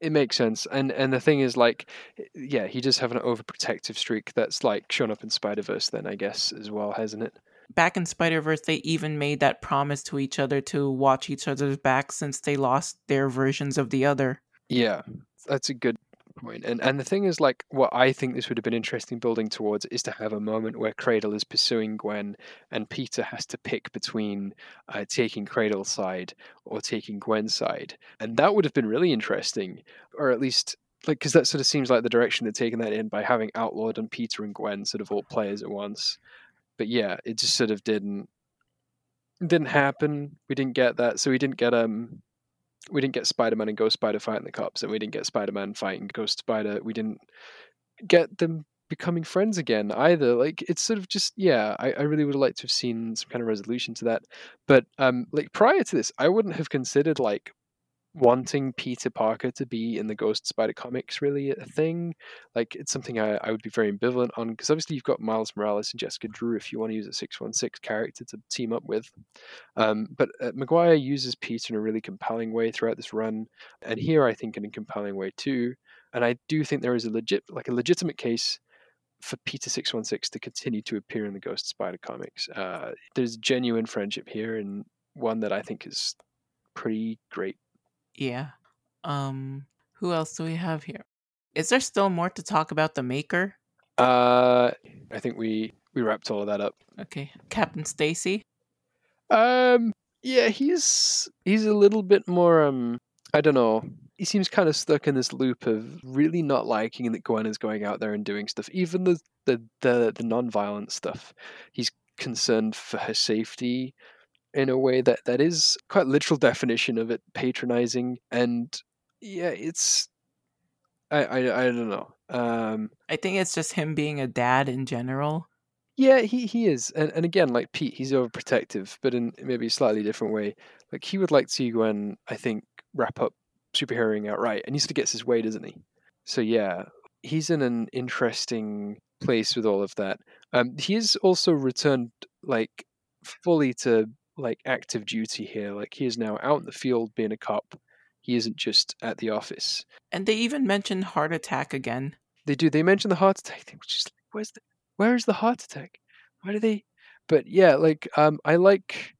Speaker 1: it makes sense. And and the thing is, like, eh, yeah, he does have an overprotective streak that's like shown up in Spider Verse. Then I guess as well, hasn't it?
Speaker 2: Back in Spider Verse, they even made that promise to each other to watch each other's back since they lost their versions of the other.
Speaker 1: Yeah, that's a good point. And and the thing is, like, what I think this would have been interesting building towards is to have a moment where Cradle is pursuing Gwen, and Peter has to pick between uh, taking Cradle's side or taking Gwen's side, and that would have been really interesting, or at least. Like, because that sort of seems like the direction they're taking that in by having Outlawed and Peter and Gwen sort of all players at once. But yeah, it just sort of didn't didn't happen. We didn't get that, so we didn't get um we didn't get Spider Man and Ghost Spider fighting the cops, and we didn't get Spider Man fighting Ghost Spider. We didn't get them becoming friends again either. Like it's sort of just yeah, I, I really would have liked to have seen some kind of resolution to that. But um like prior to this, I wouldn't have considered like wanting Peter Parker to be in the Ghost Spider comics really a thing. Like it's something I, I would be very ambivalent on because obviously you've got Miles Morales and Jessica Drew if you want to use a six one six character to team up with. Um, but uh, McGuire uses Peter in a really compelling way throughout this run, and here I think in a compelling way too. And I do think there is a legit like a legitimate case for Peter six one six to continue to appear in the Ghost Spider comics. Uh, there's genuine friendship here, and one that I think is pretty great
Speaker 2: yeah. Um who else do we have here? Is there still more to talk about the maker?
Speaker 1: Uh I think we we wrapped all of that up.
Speaker 2: Okay. Captain Stacy?
Speaker 1: Um yeah, he's he's a little bit more um I don't know. He seems kind of stuck in this loop of really not liking that Gwen is going out there and doing stuff. Even the the the, the non-violent stuff. He's concerned for her safety in a way that that is quite literal definition of it patronizing and yeah it's i i, I don't know um
Speaker 2: i think it's just him being a dad in general.
Speaker 1: Yeah he he is and, and again like pete he's overprotective but in maybe a slightly different way. Like he would like to see gwen i think wrap up superheroing outright and he sort of gets his way doesn't he? So yeah he's in an interesting place with all of that. Um he is also returned like fully to like active duty here. Like he is now out in the field being a cop. He isn't just at the office.
Speaker 2: And they even mention heart attack again.
Speaker 1: They do. They mention the heart attack thing, which is like, where's the where is the heart attack? Why do they? But yeah, like um, I like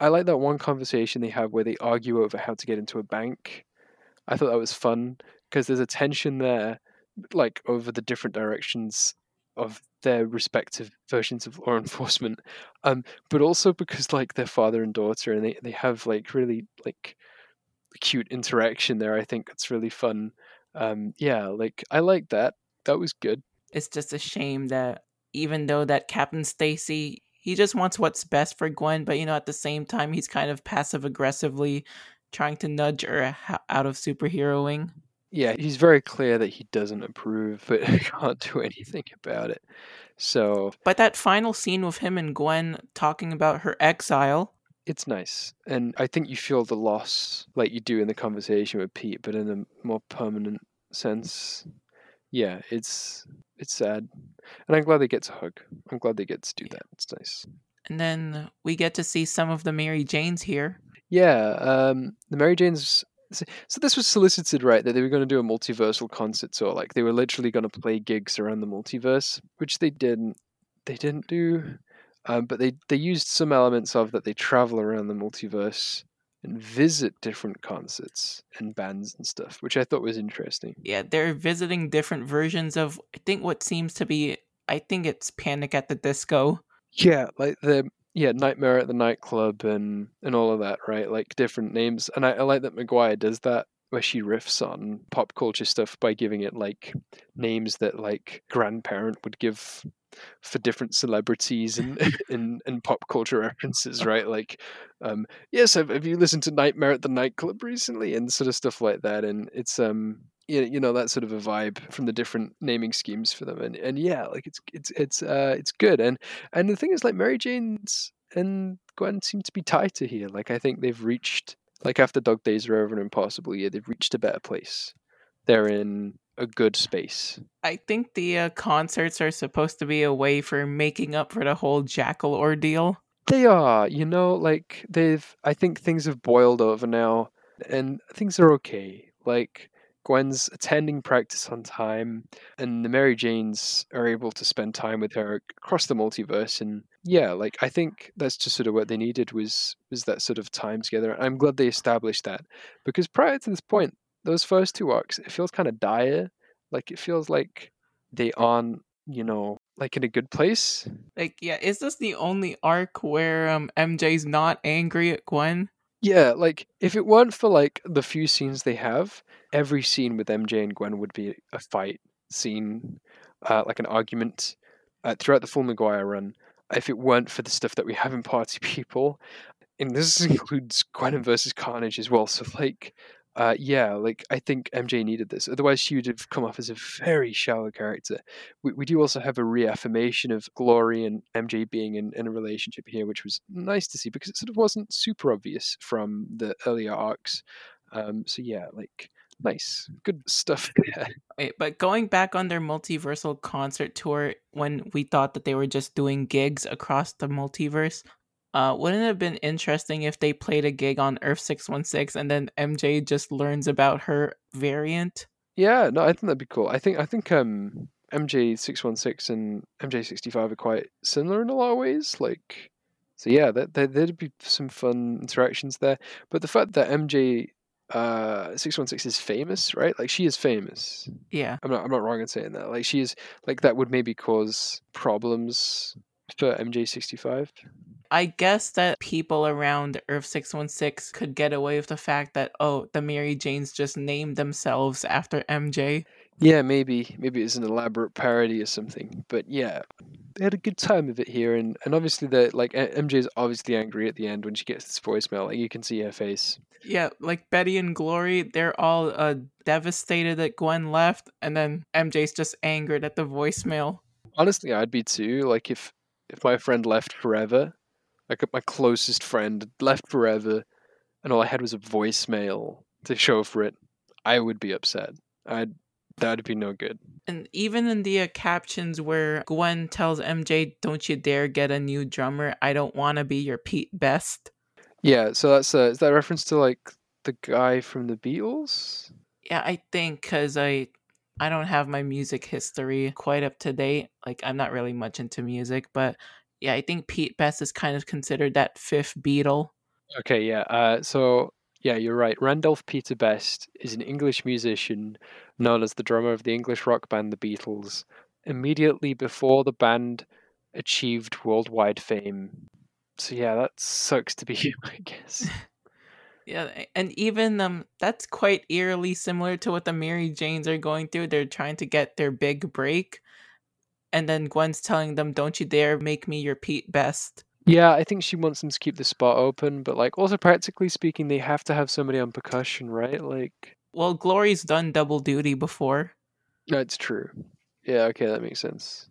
Speaker 1: I like that one conversation they have where they argue over how to get into a bank. I thought that was fun because there's a tension there, like over the different directions of their respective versions of law <laughs> enforcement um but also because like their father and daughter and they, they have like really like cute interaction there i think it's really fun um yeah like i like that that was good.
Speaker 2: It's just a shame that even though that captain stacy he just wants what's best for gwen but you know at the same time he's kind of passive aggressively trying to nudge her out of superheroing
Speaker 1: yeah, he's very clear that he doesn't approve, but <laughs> can't do anything about it. So,
Speaker 2: but that final scene with him and Gwen talking about her exile,
Speaker 1: it's nice, and I think you feel the loss like you do in the conversation with Pete, but in a more permanent sense. Yeah, it's it's sad, and I'm glad they get to hug. I'm glad they get to do that. It's nice.
Speaker 2: And then we get to see some of the Mary Janes here.
Speaker 1: Yeah, um, the Mary Janes so this was solicited, right? That they were going to do a multiversal concert tour. Like they were literally going to play gigs around the multiverse, which they didn't. They didn't do, um, but they they used some elements of that. They travel around the multiverse and visit different concerts and bands and stuff, which I thought was interesting.
Speaker 2: Yeah, they're visiting different versions of I think what seems to be I think it's Panic at the Disco.
Speaker 1: Yeah, like the yeah, Nightmare at the Nightclub and and all of that, right? Like different names, and I, I like that McGuire does that where she riffs on pop culture stuff by giving it like names that like grandparent would give for different celebrities and <laughs> <laughs> and pop culture references, right? Like, um, yes, have, have you listened to Nightmare at the Nightclub recently, and sort of stuff like that, and it's um you know that sort of a vibe from the different naming schemes for them and and yeah like it's it's it's uh it's good and and the thing is like mary jane's and gwen seem to be tighter here like i think they've reached like after dog days are over and impossible yeah they've reached a better place they're in a good space.
Speaker 2: I think the uh, concerts are supposed to be a way for making up for the whole Jackal ordeal.
Speaker 1: They are, you know, like they've. I think things have boiled over now, and things are okay. Like Gwen's attending practice on time, and the Mary Janes are able to spend time with her across the multiverse. And yeah, like I think that's just sort of what they needed was was that sort of time together. I'm glad they established that because prior to this point, those first two arcs, it feels kind of dire. Like it feels like they aren't, you know, like in a good place.
Speaker 2: Like, yeah, is this the only arc where um MJ's not angry at Gwen?
Speaker 1: Yeah, like if it weren't for like the few scenes they have, every scene with MJ and Gwen would be a fight scene, uh, like an argument uh, throughout the full McGuire run. If it weren't for the stuff that we have in Party <laughs> People, and this includes Gwen versus Carnage as well. So like, uh, yeah, like I think MJ needed this. Otherwise, she would have come off as a very shallow character. We, we do also have a reaffirmation of Glory and MJ being in, in a relationship here, which was nice to see because it sort of wasn't super obvious from the earlier arcs. Um, so yeah, like nice, good stuff there.
Speaker 2: Wait, but going back on their multiversal concert tour, when we thought that they were just doing gigs across the multiverse, uh, wouldn't it have been interesting if they played a gig on Earth 616 and then MJ just learns about her variant?
Speaker 1: Yeah, no, I think that'd be cool. I think I think um MJ six one six and MJ sixty five are quite similar in a lot of ways. Like, so yeah, that, that there'd be some fun interactions there. But the fact that MJ uh 616 is famous right like she is famous
Speaker 2: Yeah.
Speaker 1: i'm not i'm not wrong in saying that like she is like that would maybe cause problems for mj65
Speaker 2: I guess that people around Earth 616 could get away with the fact that, oh, the Mary Janes just named themselves after MJ.
Speaker 1: Yeah, maybe maybe it's an elaborate parody or something. But yeah, they had a good time of it here, and and obviously the like MJ is obviously angry at the end when she gets this voicemail. Like you can see her face.
Speaker 2: Yeah, like Betty and Glory, they're all uh, devastated that Gwen left, and then MJ's just angered at the voicemail.
Speaker 1: Honestly, I'd be too. Like if if my friend left forever, like my closest friend left forever, and all I had was a voicemail to show for it, I would be upset. I'd that'd be no good.
Speaker 2: And even in the uh, captions where Gwen tells MJ, "Don't you dare get a new drummer. I don't want to be your Pete Best."
Speaker 1: Yeah, so that's uh, is that a reference to like the guy from the Beatles?
Speaker 2: Yeah, I think because I I don't have my music history quite up to date. Like I'm not really much into music, but yeah, I think Pete Best is kind of considered that fifth Beatle.
Speaker 1: Okay, yeah. Uh, so yeah, you're right. Randolph Peter Best is an English musician known as the drummer of the English rock band The Beatles. Immediately before the band achieved worldwide fame. So yeah, that sucks to be <laughs> you, I guess. <laughs>
Speaker 2: Yeah, and even um that's quite eerily similar to what the Mary Janes are going through. They're trying to get their big break. And then Gwen's telling them, Don't you dare make me your Pete Best.
Speaker 1: Yeah, I think she wants them to keep the spot open, but like also practically speaking, they have to have somebody on percussion, right? Like
Speaker 2: Well, Glory's done double duty before.
Speaker 1: that's true. Yeah, okay, that makes sense.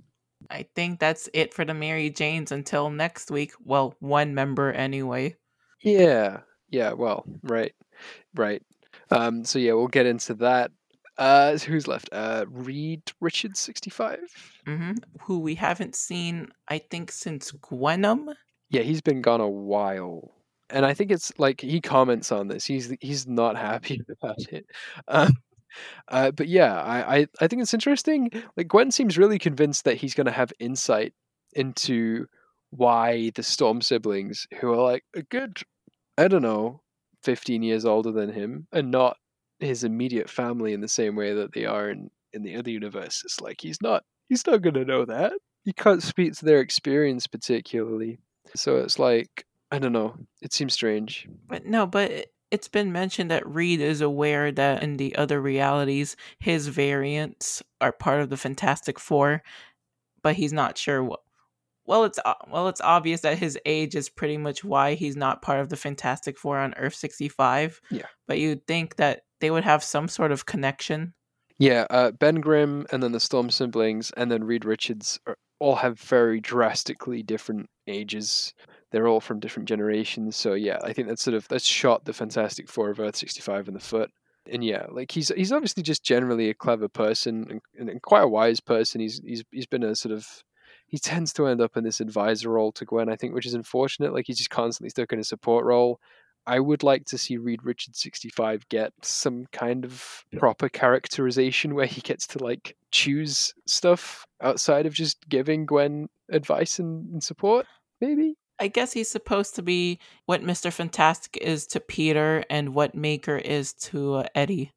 Speaker 2: I think that's it for the Mary Janes until next week. Well, one member anyway.
Speaker 1: Yeah, yeah. Well, right, right. Um, so yeah, we'll get into that. Uh, who's left? Uh, Reed Richards, sixty-five.
Speaker 2: hmm Who we haven't seen, I think, since Gwenom.
Speaker 1: Yeah, he's been gone a while, and I think it's like he comments on this. He's he's not happy <laughs> about it. Um, uh, but yeah, I, I I think it's interesting. Like Gwen seems really convinced that he's going to have insight into why the Storm siblings, who are like a good, I don't know, fifteen years older than him, and not his immediate family in the same way that they are in in the other universes. Like he's not he's not going to know that. He can't speak to their experience particularly. So it's like I don't know. It seems strange.
Speaker 2: But no, but it- it's been mentioned that Reed is aware that in the other realities, his variants are part of the Fantastic Four, but he's not sure what. Well, it's well, it's obvious that his age is pretty much why he's not part of the Fantastic Four on Earth sixty five.
Speaker 1: Yeah.
Speaker 2: but you'd think that they would have some sort of connection.
Speaker 1: Yeah, uh, Ben Grimm and then the Storm siblings and then Reed Richards are, all have very drastically different ages. They're all from different generations. So yeah, I think that's sort of that's shot the Fantastic Four of Earth sixty five in the foot. And yeah, like he's he's obviously just generally a clever person and, and quite a wise person. He's he's he's been a sort of he tends to end up in this advisor role to Gwen, I think, which is unfortunate. Like he's just constantly stuck in a support role. I would like to see Reed Richards 65 get some kind of proper characterization where he gets to like choose stuff outside of just giving Gwen advice and, and support, maybe.
Speaker 2: I guess he's supposed to be what Mr. Fantastic is to Peter and what Maker is to uh, Eddie.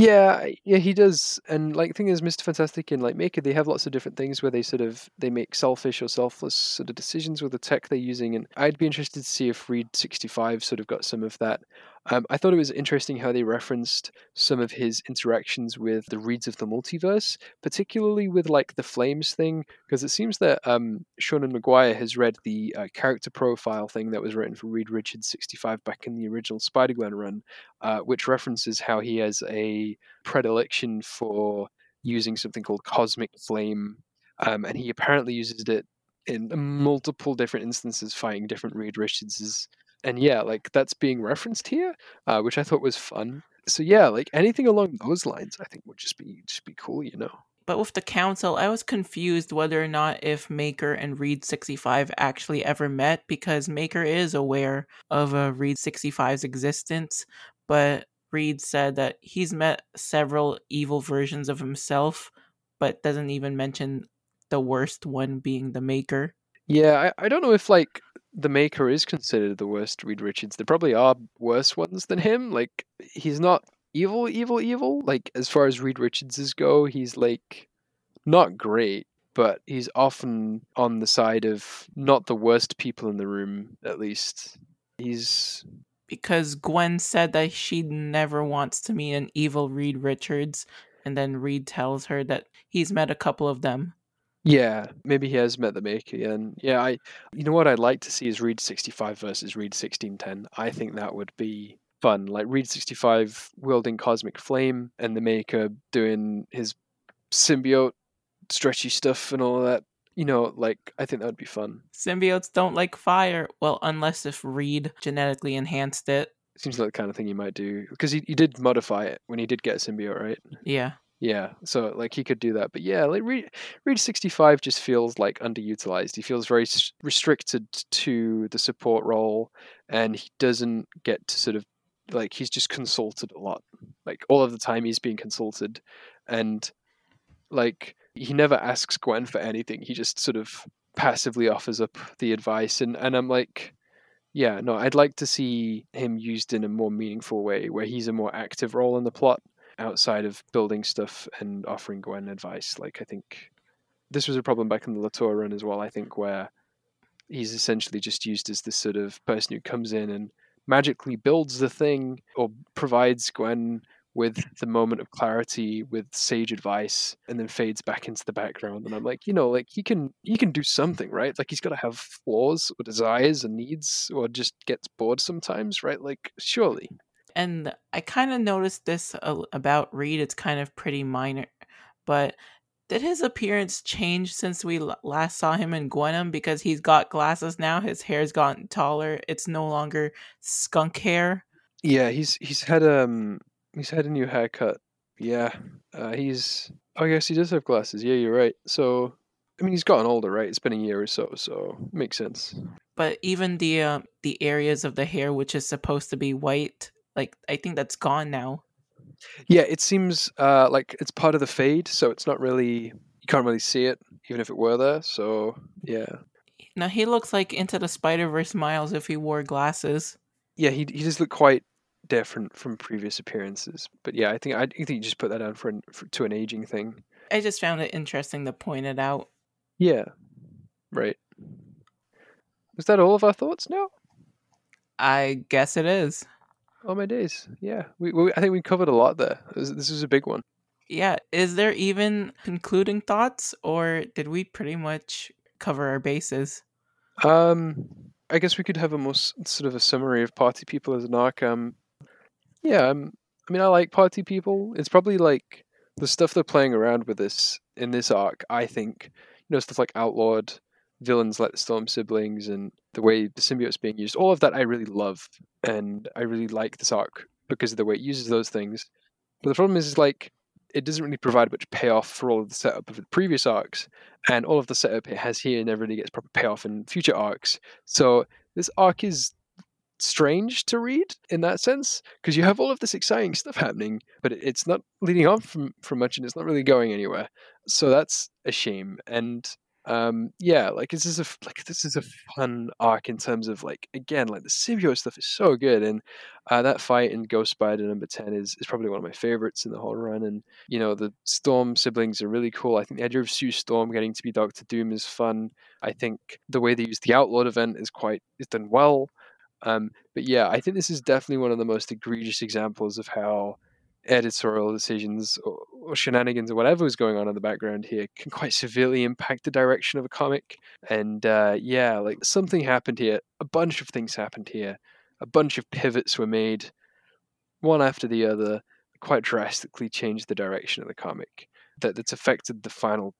Speaker 1: Yeah, yeah, he does. And like thing is Mr. Fantastic and like Maker, they have lots of different things where they sort of they make selfish or selfless sort of decisions with the tech they're using. And I'd be interested to see if Reed sixty five sort of got some of that. Um, I thought it was interesting how they referenced some of his interactions with the reeds of the multiverse, particularly with like the flames thing, because it seems that um, Seanan McGuire has read the uh, character profile thing that was written for Reed Richards 65 back in the original Spider Gwen run, uh, which references how he has a predilection for using something called cosmic flame, um, and he apparently uses it in multiple different instances, fighting different Reed Richardses and yeah, like that's being referenced here, uh, which I thought was fun. So yeah, like anything along those lines, I think would just be just be cool, you know.
Speaker 2: But with the council, I was confused whether or not if Maker and Reed 65 actually ever met because Maker is aware of a Reed 65's existence, but Reed said that he's met several evil versions of himself, but doesn't even mention the worst one being the Maker.
Speaker 1: Yeah, I, I don't know if like the maker is considered the worst Reed Richards. There probably are worse ones than him. Like he's not evil, evil, evil. Like as far as Reed Richardses go, he's like not great, but he's often on the side of not the worst people in the room. At least he's
Speaker 2: because Gwen said that she never wants to meet an evil Reed Richards, and then Reed tells her that he's met a couple of them.
Speaker 1: Yeah, maybe he has met the maker. And yeah, I, you know what I'd like to see is Reed 65 versus Reed 1610. I think that would be fun. Like Reed 65 wielding Cosmic Flame and the maker doing his symbiote stretchy stuff and all that. You know, like I think that would be fun.
Speaker 2: Symbiotes don't like fire. Well, unless if Reed genetically enhanced it.
Speaker 1: Seems like the kind of thing you might do because he, he did modify it when he did get a symbiote, right?
Speaker 2: Yeah.
Speaker 1: Yeah, so like he could do that, but yeah, like Reed, Reed sixty five just feels like underutilized. He feels very restricted to the support role, and he doesn't get to sort of like he's just consulted a lot. Like all of the time, he's being consulted, and like he never asks Gwen for anything. He just sort of passively offers up the advice, and and I'm like, yeah, no, I'd like to see him used in a more meaningful way, where he's a more active role in the plot outside of building stuff and offering Gwen advice. Like I think this was a problem back in the Latour run as well. I think where he's essentially just used as this sort of person who comes in and magically builds the thing or provides Gwen with the moment of clarity with sage advice and then fades back into the background and i'm like you know like he can he can do something right like he's got to have flaws or desires and needs or just gets bored sometimes right like surely
Speaker 2: and I kind of noticed this about Reed. It's kind of pretty minor, but did his appearance change since we last saw him in Gwenom? Because he's got glasses now. His hair's gotten taller. It's no longer skunk hair.
Speaker 1: Yeah, he's he's had um he's had a new haircut. Yeah, uh, he's. Oh, yes, he does have glasses. Yeah, you're right. So, I mean, he's gotten older, right? It's been a year or so, so makes sense.
Speaker 2: But even the uh, the areas of the hair which is supposed to be white like I think that's gone now.
Speaker 1: Yeah, it seems uh, like it's part of the fade, so it's not really you can't really see it, even if it were there. So yeah.
Speaker 2: Now he looks like into the Spider Verse Miles if he wore glasses.
Speaker 1: Yeah, he he does look quite different from previous appearances. But yeah, I think I, think you just put that down for, an, for to an aging thing.
Speaker 2: I just found it interesting to point it out.
Speaker 1: Yeah, right. Is that all of our thoughts now?
Speaker 2: I guess it is.
Speaker 1: Oh my days! Yeah, we, we I think we covered a lot there. This, this is a big one.
Speaker 2: Yeah, is there even concluding thoughts, or did we pretty much cover our bases?
Speaker 1: Um, I guess we could have a most sort of a summary of party people as an arc. Um, yeah, um, I mean, I like party people. It's probably like the stuff they're playing around with this in this arc. I think you know stuff like outlawed villains like the Storm siblings and the way the symbiote's being used. All of that I really love, and I really like this arc because of the way it uses those things. But the problem is, is like it doesn't really provide much payoff for all of the setup of the previous arcs, and all of the setup it has here never really gets proper payoff in future arcs. So this arc is strange to read in that sense because you have all of this exciting stuff happening, but it's not leading on from from much, and it's not really going anywhere. So that's a shame. And um, yeah, like this is a like this is a fun arc in terms of like again like the symbiote stuff is so good, and uh, that fight in Ghost Spider number ten is is probably one of my favorites in the whole run. And you know the Storm siblings are really cool. I think the idea of Sue Storm getting to be Doctor Doom is fun. I think the way they use the Outlawed event is quite is done well. Um, but yeah, I think this is definitely one of the most egregious examples of how editorial decisions or, or, shenanigans or whatever was going on in the background here can quite severely impact the direction of a comic. And uh, yeah, like something happened here. A bunch of things happened here. A bunch of pivots were made, one after the other, quite drastically changed the direction of the comic. That that's affected the final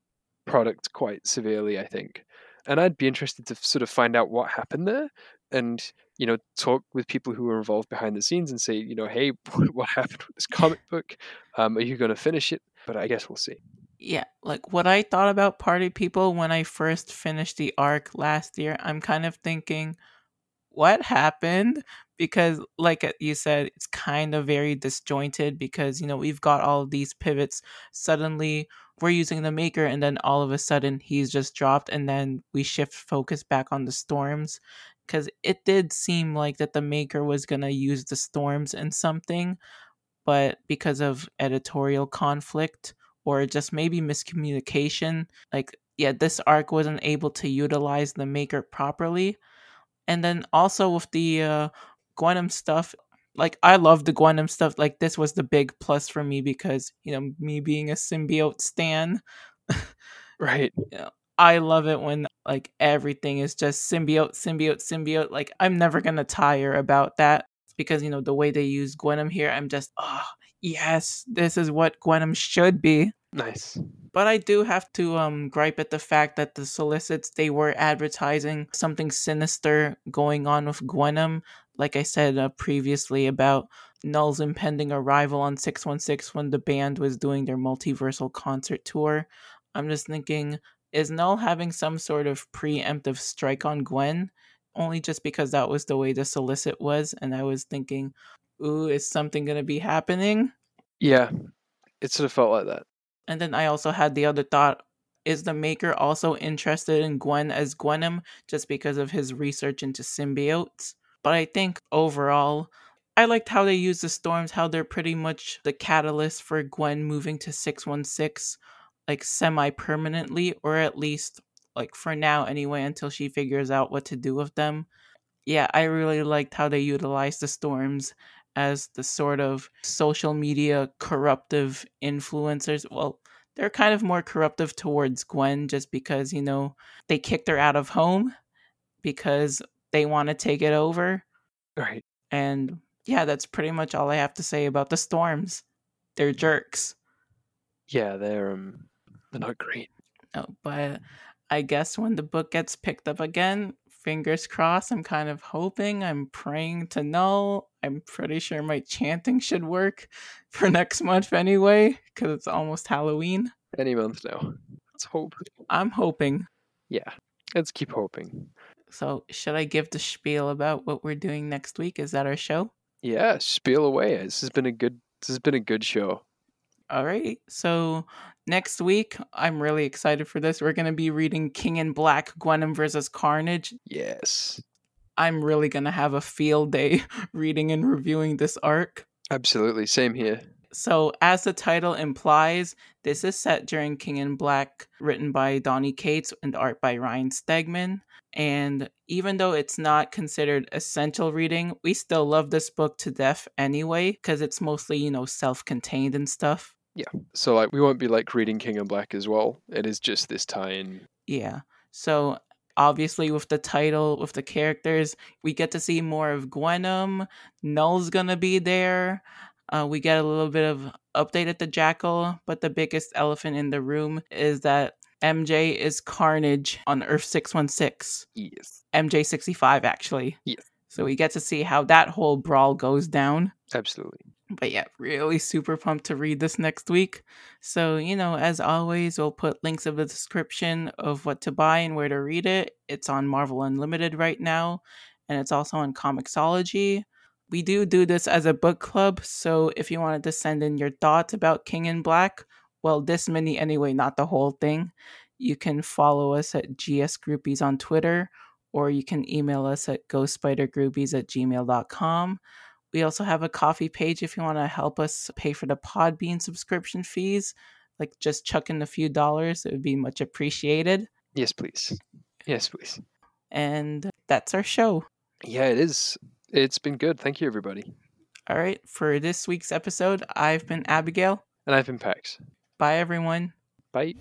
Speaker 1: product quite severely, I think. And I'd be interested to sort of find out what happened there and you know talk with people who are involved behind the scenes and say you know hey <laughs> what happened with this comic book? Um, are you going to finish it? But i guess we'll see.
Speaker 2: Yeah like what i thought about party people when i first finished the arc last year i'm kind of thinking what happened? Because like uh, you said it's kind of very disjointed because you know we've got all of these pivots. Suddenly we're using the maker and then all of a sudden he's just dropped and then we shift focus back on the storms because it did seem like that the maker was going to use the storms in something but because of editorial conflict or just maybe miscommunication like yeah this arc wasn't able to utilize the maker properly. And then also with the uh Gwenom stuff like I love the Gwenom stuff like this was the big plus for me because you know me being a symbiote stan <laughs>
Speaker 1: right.
Speaker 2: you know, I love it when like everything is just symbiote, symbiote, symbiote. Like I'm never gonna tire about that because you know the way they use Gwenom here. I'm just oh yes, this is what Gwenom should be.
Speaker 1: Nice.
Speaker 2: But I do have to um gripe at the fact that the solicits they were advertising something sinister going on with Gwenom. Like I said uh, previously about Knull's impending arrival on 616 when the band was doing their multiversal concert tour. I'm just thinking, is Knull having some sort of preemptive strike on Gwen? Only just because that was the way the solicit was, and I was thinking, ooh, is something gonna be happening?
Speaker 1: Yeah, it sort of felt like that.
Speaker 2: And then I also had the other thought is the maker also interested in Gwen as Gwenom just because of his research into symbiotes? But I think overall, I liked how they use the storms, how they're pretty much the catalyst for Gwen moving to 616 like semi permanently, or at least like for now anyway, until she figures out what to do with them. Yeah, I really liked how they utilized the storms as the sort of social media corruptive influencers. Well, they're kind of more corruptive towards Gwen just because, you know, they kicked her out of home because they want to take it over.
Speaker 1: Right.
Speaker 2: And yeah, that's pretty much all I have to say about the storms. They're jerks.
Speaker 1: Yeah, they're um they're not great.
Speaker 2: No, but I guess when the book gets picked up again, fingers crossed, I'm kind of hoping, I'm praying to know. I'm pretty sure my chanting should work <laughs> for next month anyway, because it's almost Halloween.
Speaker 1: Any month now. Let's hope.
Speaker 2: I'm hoping.
Speaker 1: Yeah, let's keep hoping.
Speaker 2: So, should I give the spiel about what we're doing next week? Is that our show?
Speaker 1: Yeah, spiel away. This has been a good. This has been a good show.
Speaker 2: All right. So next week, I'm really excited for this. We're going to be reading King in Black Gwenom versus Carnage.
Speaker 1: Yes.
Speaker 2: I'm really going to have a field day <laughs> reading and reviewing this arc.
Speaker 1: Absolutely. Same here.
Speaker 2: So, as the title implies, this is set during King in Black, written by Donny Cates and art by Ryan Stegman. And even though it's not considered essential reading, we still love this book to death anyway, because it's mostly, you know, self contained and stuff.
Speaker 1: Yeah. So like we won't be like reading King in Black as well. It is just this tie-in.
Speaker 2: Yeah. So obviously with the title, with the characters, we get to see more of Gwenom. Knull's gonna be there. Uh, we get a little bit of update at the Jackal, but the biggest elephant in the room is that MJ is Carnage on Earth 616.
Speaker 1: Yes.
Speaker 2: MJ 65, actually.
Speaker 1: Yes.
Speaker 2: So we get to see how that whole brawl goes down.
Speaker 1: Absolutely.
Speaker 2: But yeah, really super pumped to read this next week. So, you know, as always, we'll put links in the description of what to buy and where to read it. It's on Marvel Unlimited right now, and it's also on Comixology. We do do this as a book club, so if you wanted to send in your thoughts about King in Black, well, this mini anyway, not the whole thing, you can follow us at GS Groupies on Twitter, or you can email us at ghostspidergroupies at gmail.com. We also have a Ko-fi page if you want to help us pay for the Podbean subscription fees. Like just chuck in a few dollars, it would be much appreciated.
Speaker 1: Yes, please. Yes, please.
Speaker 2: And that's our show.
Speaker 1: Yeah, it is. It's been good. Thank you, everybody.
Speaker 2: All right, for this week's episode, I've been Abigail.
Speaker 1: And I've been Pax.
Speaker 2: Bye, everyone.
Speaker 1: Bye.